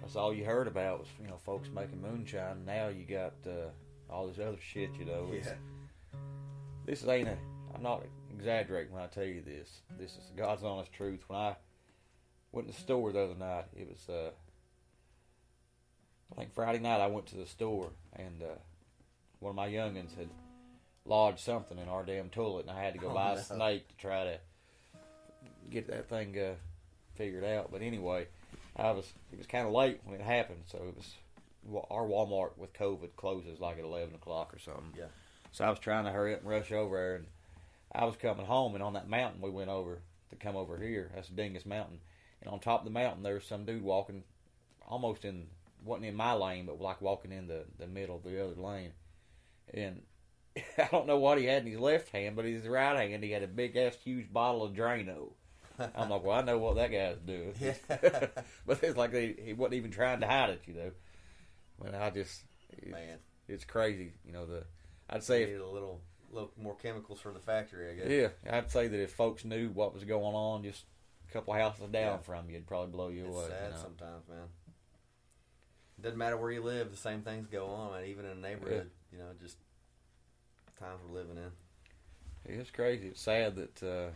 that's all you heard about was, you know, folks making moonshine. Now you got uh, all this other shit, you know. It's- Yeah. This ain't a, I'm not exaggerating when I tell you this. This is God's honest truth. When I went to the store the other night, it was, uh, think Friday night I went to the store and uh, one of my youngins had lodged something in our damn toilet, and I had to go Oh, buy no. a snake to try to get that thing uh, figured out. But anyway, I was it was kind of late when it happened, so it was wa- our Walmart with COVID closes like at eleven o'clock or something. Yeah. So I was trying to hurry up and rush over there, and I was coming home, and on that mountain we went over to come over here. That's Dingess Mountain, and on top of the mountain there was some dude walking, almost in wasn't in my lane, but like walking in the the middle of the other lane, and. [LAUGHS] I don't know what he had in his left hand, but in his right hand he had a big ass huge bottle of Drano. [LAUGHS] I'm like, well, I know what that guy's doing. Yeah. [LAUGHS] but it's like they, he wasn't even trying to hide it, you know. When I just, it, Man, it's crazy, you know. The I'd say, needed if, a little, little more chemicals for the factory. I guess. yeah, I'd say that if folks knew what was going on, just a couple houses down Yeah. from you, it'd probably blow you It's away. sad you know? sometimes, man. It Doesn't matter where you live, the same things go on, man. Even in a neighborhood, you know, just times we're living in. It's crazy. It's sad that uh,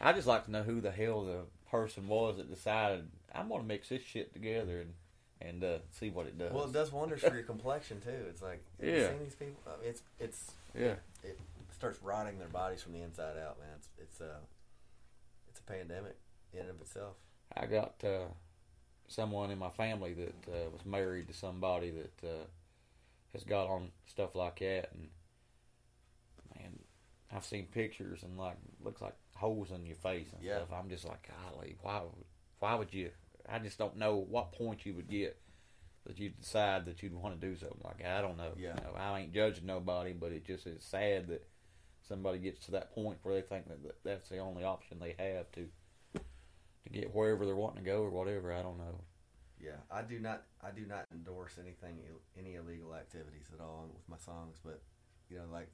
I just like to know who the hell the person was that decided I'm going to mix this shit together and and uh, see what it does. Well, it does wonders for your complexion too. It's like, have you Yeah. seen these people? I mean, it's it's yeah, it starts rotting their bodies from the inside out, man. It's it's a it's a pandemic in and of itself. I got uh, someone in my family that uh, was married to somebody that uh, has got on stuff like that, and man, I've seen pictures and like looks like holes in your face and Yeah. stuff. I'm just like, golly, why? Why would you? I just don't know what point you would get that you decide that you'd want to do something like that. I don't know. Yeah. You know, I ain't judging nobody, but it just is sad that somebody gets to that point where they think that that- that's the only option they have to to get wherever they're wanting to go or whatever. I don't know. Yeah, I do not I do not endorse anything any illegal activities at all with my songs, but you know, like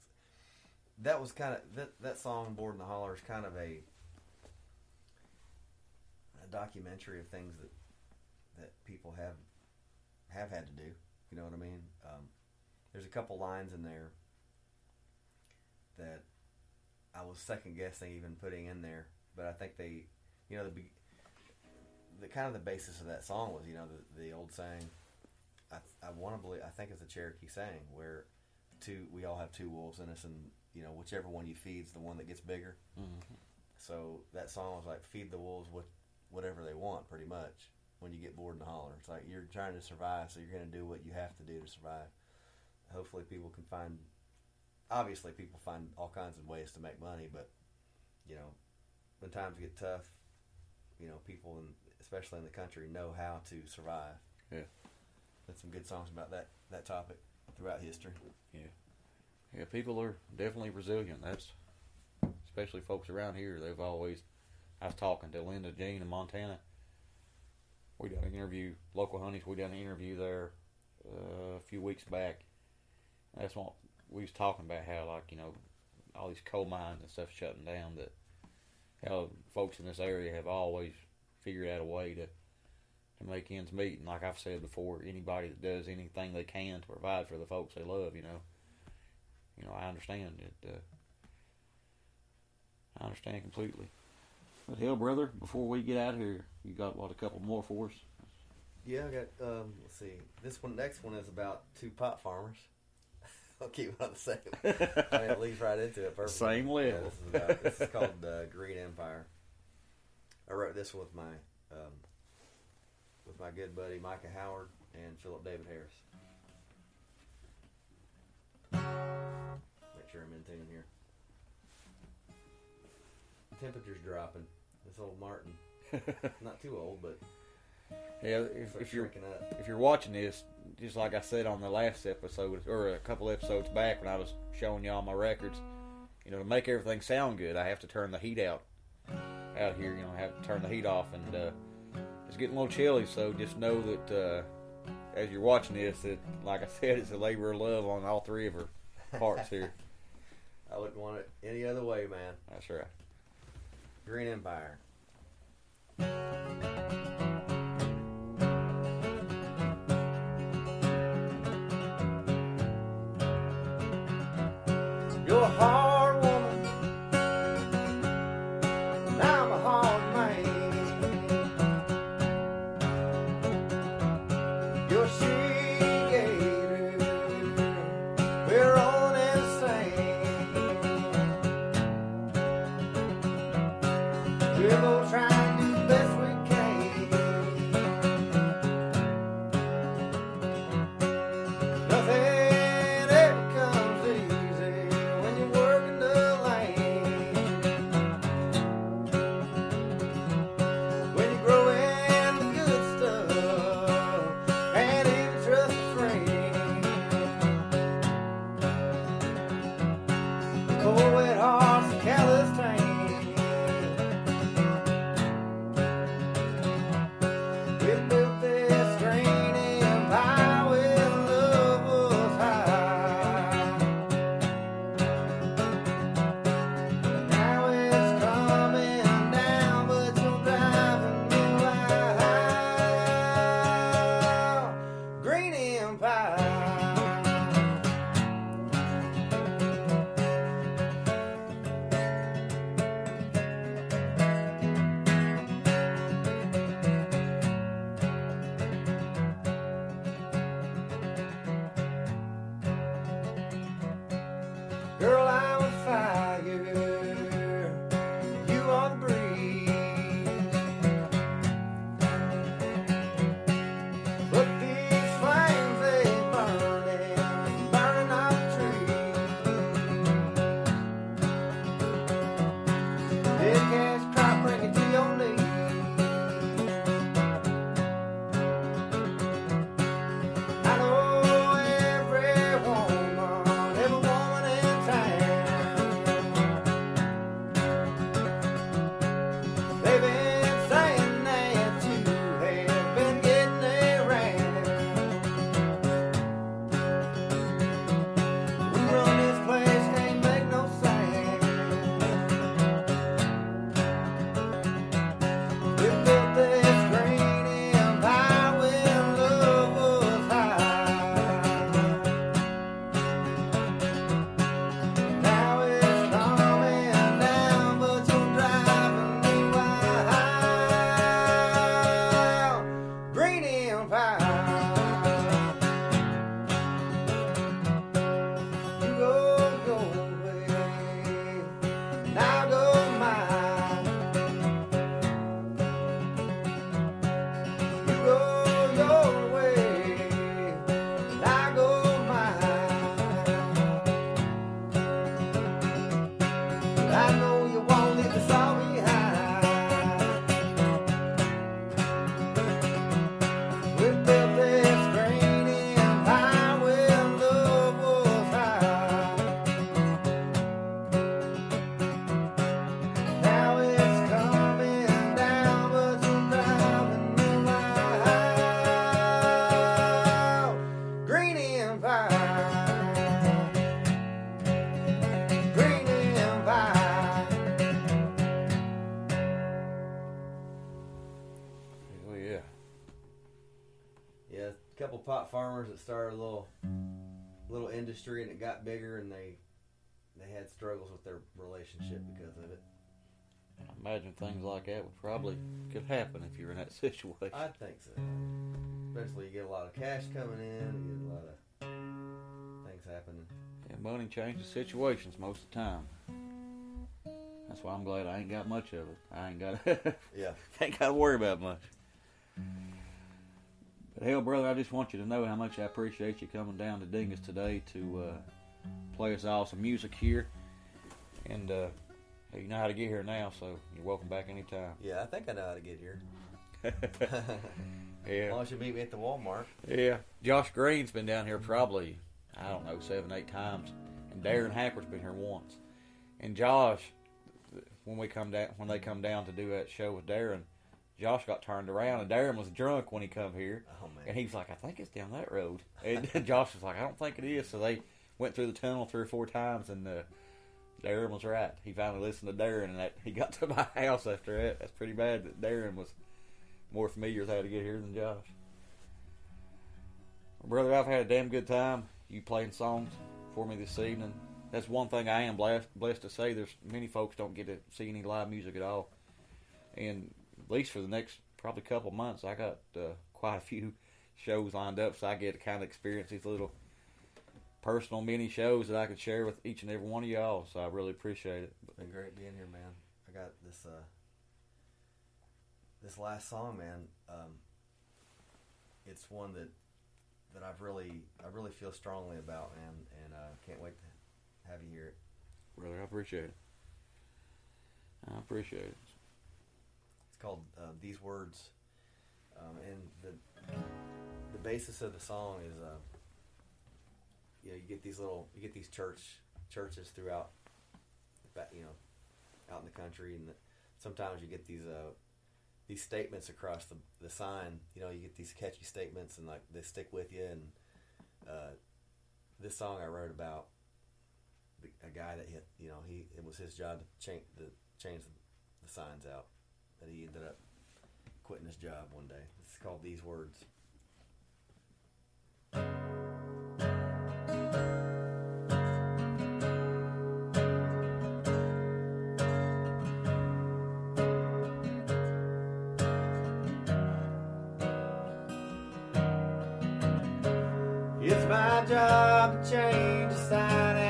that was kind of that that song "Bored in the Holler" is kind of a a documentary of things that that people have have had to do. You know what I mean? Um, there's a couple lines in there that I was second guessing even putting in there, but I think they, you know, the the kind of the basis of that song was, you know, the, the old saying. I, I want to believe. I think it's a Cherokee saying where two we all have two wolves in us, and you know whichever one you feed's the one that gets bigger. Mm-hmm. So that song was like feed the wolves with whatever they want, pretty much. When you get bored in the holler, it's like you're trying to survive, so you're going to do what you have to do to survive. Hopefully, people can find. Obviously, people find all kinds of ways to make money, but you know, when times get tough, you know, people, in, especially in the country, know how to survive. Yeah. There's some good songs about that that topic throughout history. Yeah, people are definitely resilient. That's especially folks around here. They've always. I was talking to Linda Jean in Montana. We done an interview, local honeys. We done an interview there uh, a few weeks back. That's what we was talking about. How like you know, all these coal mines and stuff shutting down. That how folks in this area have always figured out a way to to make ends meet. And like I've said before, anybody that does anything they can to provide for the folks they love, you know, you know, I understand it. Uh, I understand completely. But hell, brother, before we get out of here, you got what a couple more for us? Yeah, I got. Um, let's see. This one, next one is about two pot farmers. [LAUGHS] I'll keep it on the same. [LAUGHS] I mean, it leads right into it. Perfectly. Same level. Yeah, this is about. This is [LAUGHS] called uh, Green Empire. I wrote this one with my um, with my good buddy Micah Howard and Philip David Harris. Make sure I'm in tune here. Temperature's dropping. This old Martin, [LAUGHS] not too old, but Yeah, if, if you're up. if you're watching this, just like I said on the last episode or a couple episodes back when I was showing you all my records, you know, to make everything sound good, I have to turn the heat out out here. You know, I have to turn the heat off, and uh, it's getting a little chilly. So just know that uh, as you're watching this, that like I said, it's a labor of love on all three of her parts here. [LAUGHS] I wouldn't want it any other way, man. That's right. Green Empire. Farmers that started a little little industry and it got bigger and they they had struggles with their relationship because of it. I imagine things like that would probably could happen if you're in that [LAUGHS] situation. I think so. Especially you get a lot of cash coming in, you get a lot of things happening. Yeah, money changes situations most of the time. That's why I'm glad I ain't got much of it. I ain't got [LAUGHS] Yeah. ain't got to worry about much. But hell, brother, I just want you to know how much I appreciate you coming down to Dingess today to uh, play us all some music here. And uh, you know how to get here now, so you're welcome back anytime. Yeah, I think I know how to get here. [LAUGHS] as yeah. long as you meet me at the Walmart. Yeah, Josh Green's been down here probably I don't know seven, eight times, and Darren Hacker's been here once. And Josh, when we come down, when they come down to do that show with Darren, Josh got turned around, and Darren was drunk when he come here, Oh man. and he was like, "I think it's down that road," and [LAUGHS] Josh was like, "I don't think it is." So they went through the tunnel three or four times, and uh, Darren was right. He finally listened to Darren, and that he got to my [LAUGHS] house after that. That's pretty bad that Darren was more familiar with how to get here than Josh. Well, brother, I've had a damn good time. You playing songs for me this evening. That's one thing I am blessed blessed to say. There's many folks don't get to see any live music at all, and least for the next probably couple months, I got uh, quite a few shows lined up, so I get to kind of experience these little personal mini shows that I can share with each and every one of y'all. So I really appreciate it. Been great being here, man. I got this uh this last song, man. Um, it's one that that I've really I really feel strongly about, man, and uh, can't wait to have you hear it. Brother, I appreciate it. I appreciate it. Called uh, "These Words," um, and the the basis of the song is, uh, you know, you get these little, you get these church churches throughout, you know, out in the country, and sometimes you get these uh, these statements across the the sign. You know, you get these catchy statements, and like they stick with you. And uh, this song I wrote about the, a guy that hit, you know, he it was his job to change the change the, the signs out that he ended up quitting his job one day. It's called These Words. It's my job to change the sign.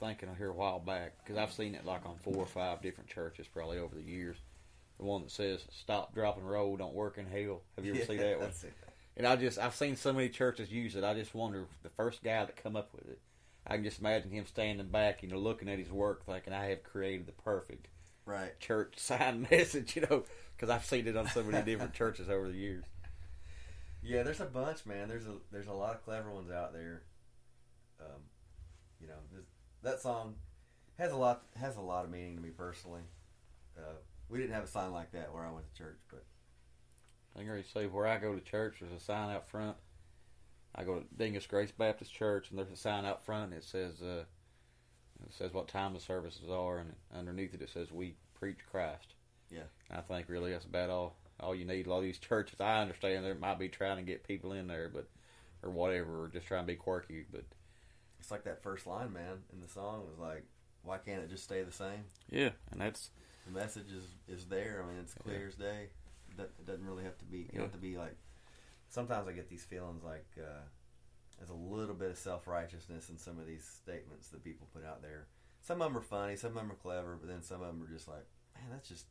Thinking of here a while back because I've seen it like on four or five different churches probably over the years. The one that says "Stop, drop, and roll don't work in hell." Have you ever seen [LAUGHS] that one? And I just I've seen so many churches use it. I just wonder if the first guy that come up with it. I can just imagine him standing back, you know, looking at his work, thinking, "I have created the perfect Right. church [LAUGHS] sign message," you know, because I've seen it on so many different [LAUGHS] churches over the years. Yeah, there's a bunch, man. There's a there's a lot of clever ones out there. Um, you know, this, that song has a lot has a lot of meaning to me personally. Uh, we didn't have a sign like that where I went to church, but I can already say where I go to church, there's a sign out front. I go to Dingess Grace Baptist Church, and there's a sign out front. And it says, uh, it says what time the services are, and underneath it it says we preach Christ. Yeah. And I think really that's about all all you need. A lot of these churches, I understand they might be trying to get people in there, but or whatever, or just trying to be quirky. But it's like that first line, man, in the song was like, "Why can't it just stay the same?" yeah, and that's The message is is there. I mean, it's clear Yeah. as day. It it doesn't really have to be. You Yeah. don't have to be like. Sometimes I get these feelings like uh, there's a little bit of self righteousness in some of these statements that people put out there. Some of them are funny, some of them are clever, but then some of them are just like, man, that's just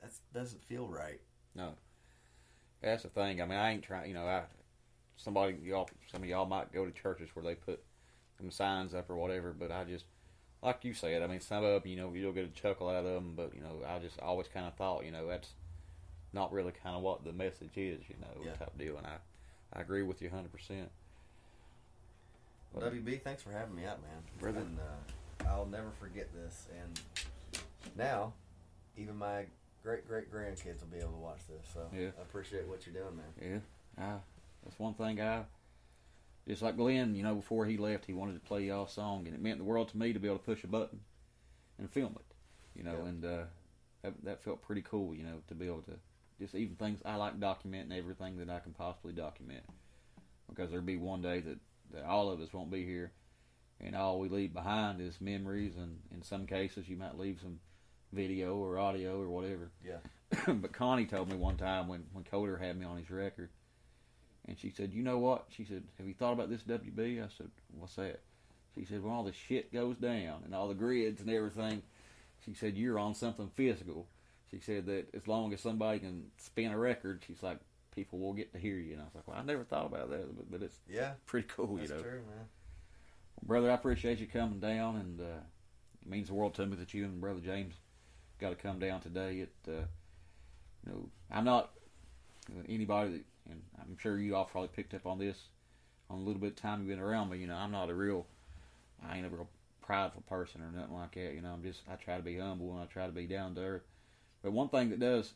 that doesn't feel right. No, that's the thing. I mean, I ain't trying. You know, I somebody y'all some of y'all might go to churches where they put some signs up or whatever, but I just like you said, I mean some of them, you know, you'll get a chuckle out of them, but you know, I just always kind of thought, you know, that's not really kind of what the message is, you know, Yeah. type deal, and I I agree with you hundred percent. Well, WB, thanks for having me out, man. Brother. And, uh, I'll never forget this. And now, even my great great grandkids will be able to watch this. So Yeah. I appreciate what you're doing, man. Yeah, I, that's one thing I. Just like Glenn, you know, before he left, he wanted to play y'all song, and it meant the world to me to be able to push a button and film it, you know, Yeah. and uh, that, that felt pretty cool, you know, to be able to just even things I like documenting everything that I can possibly document, because there'll be one day that that all of us won't be here, and all we leave behind is memories, and in some cases you might leave some video or audio or whatever. Yeah. [COUGHS] but Connie told me one time when when Coder had me on his record, and she said, "You know what?" She said, "Have you thought about this WB?" I said, "What's that?" She said, "When all the shit goes down and all the grids and everything," she said, "You're on something physical." She said that as long as somebody can spin a record, she's like, people will get to hear you. And I was like, "Well, I never thought about that, but, but it's Yeah. pretty cool, you know." true, man. brother, I appreciate you coming down, and uh, it means the world to me that you and brother James got to come down today. It, uh, you know, I'm not anybody that, and I'm sure you all probably picked up on this on a little bit of time you've been around me. You know, I'm not a real, I ain't a real prideful person or nothing like that. You know, I'm just, I try to be humble and I try to be down to earth. But one thing that does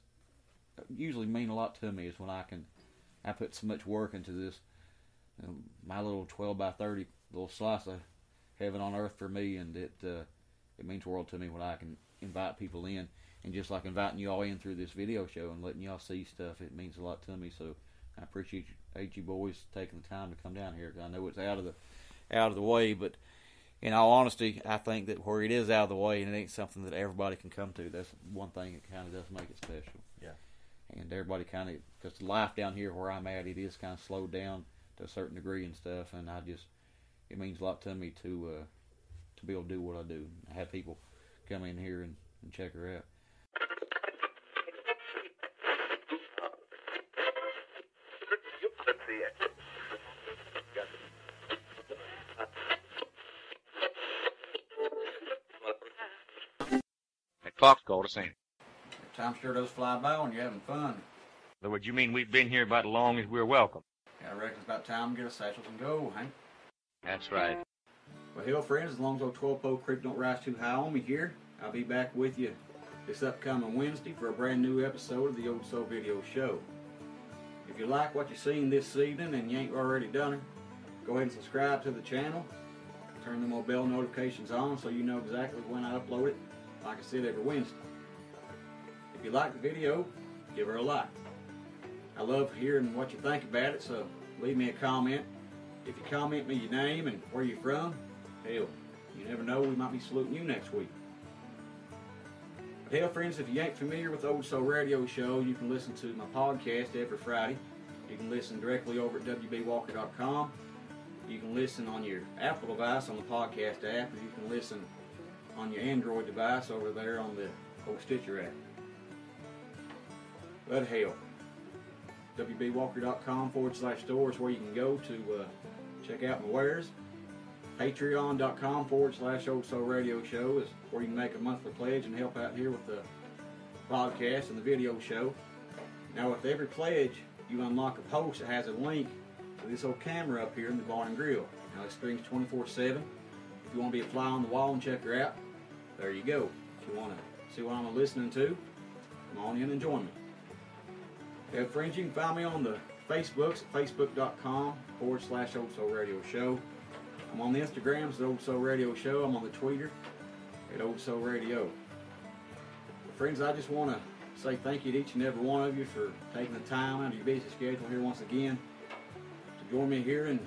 usually mean a lot to me is when I can, I put so much work into this. You know, my little 12 by 30 little slice of heaven on earth for me, and it uh, it means the world to me when I can invite people in, and just like inviting you all in through this video show and letting y'all see stuff, it means a lot to me. So I appreciate you, HG boys taking the time to come down here. 'cause I know it's out of the out of the way, but in all honesty, I think that where it is out of the way and it ain't something that everybody can come to. That's one thing that kind of does make it special. Yeah. And everybody kind of because life down here where I'm at, it is kind of slowed down to a certain degree and stuff, and I just it means a lot to me to uh, to be able to do what I do. I have people come in here and, and check her out. Clock's go the same. Time sure does fly by when you're having fun. In other words, you mean we've been here about as long as we're welcome? I reckon it's about time to get our satchels and go, Hank. That's right. Well, hell, friends, as long as old 12 Pole Creek don't rise too high on me here, I'll be back with you this upcoming Wednesday for a brand new episode of the Old Soul Video Show. If you like what you're seeing this evening and you ain't already done it, go ahead and subscribe to the channel. Turn them bell notifications on so you know exactly when I upload it, like I said, every Wednesday. If you like the video, give her a like. I love hearing what you think about it, so leave me a comment. If you comment me your name and where you're from, hell, you never know, we might be saluting you next week. But hell, friends, if you ain't familiar with the Old Soul Radio Show, you can listen to my podcast every Friday. You can listen directly over at WBWalker.com. You can listen on your Apple device on the podcast app, or you can listen on your Android device over there on the old Stitcher app. But hell, WBWalker.com forward slash store is where you can go to uh, check out my wares. Patreon.com forward slash Old Soul Radio Show is where you can make a monthly pledge and help out here with the podcast and the video show. Now, with every pledge, you unlock a post that has a link to this old camera up here in the barn and grill. Now, it streams 24 7. If you want to be a fly on the wall and check her out, there you go. If you want to see what I'm listening to, come on in and join me. Yeah, friends, you can find me on the Facebooks at facebook.com forward slash Old Soul Radio Show. I'm on the Instagrams at Old Soul Radio Show. I'm on the Twitter at Old Soul Radio. But friends, I just want to say thank you to each and every one of you for taking the time out of your busy schedule here once again to join me here in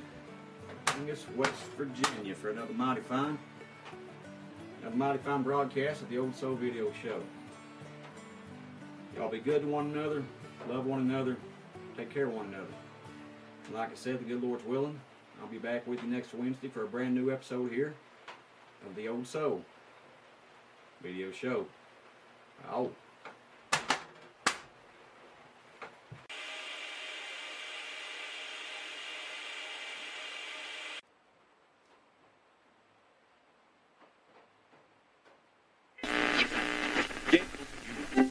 Dingess, West Virginia for another mighty fine, another mighty fine broadcast of the Old Soul Video Show. Y'all be good to one another, love one another, take care of one another. Like I said, the good Lord's willing, I'll be back with you next Wednesday for a brand new episode here of the Old Soul Video Show. Out.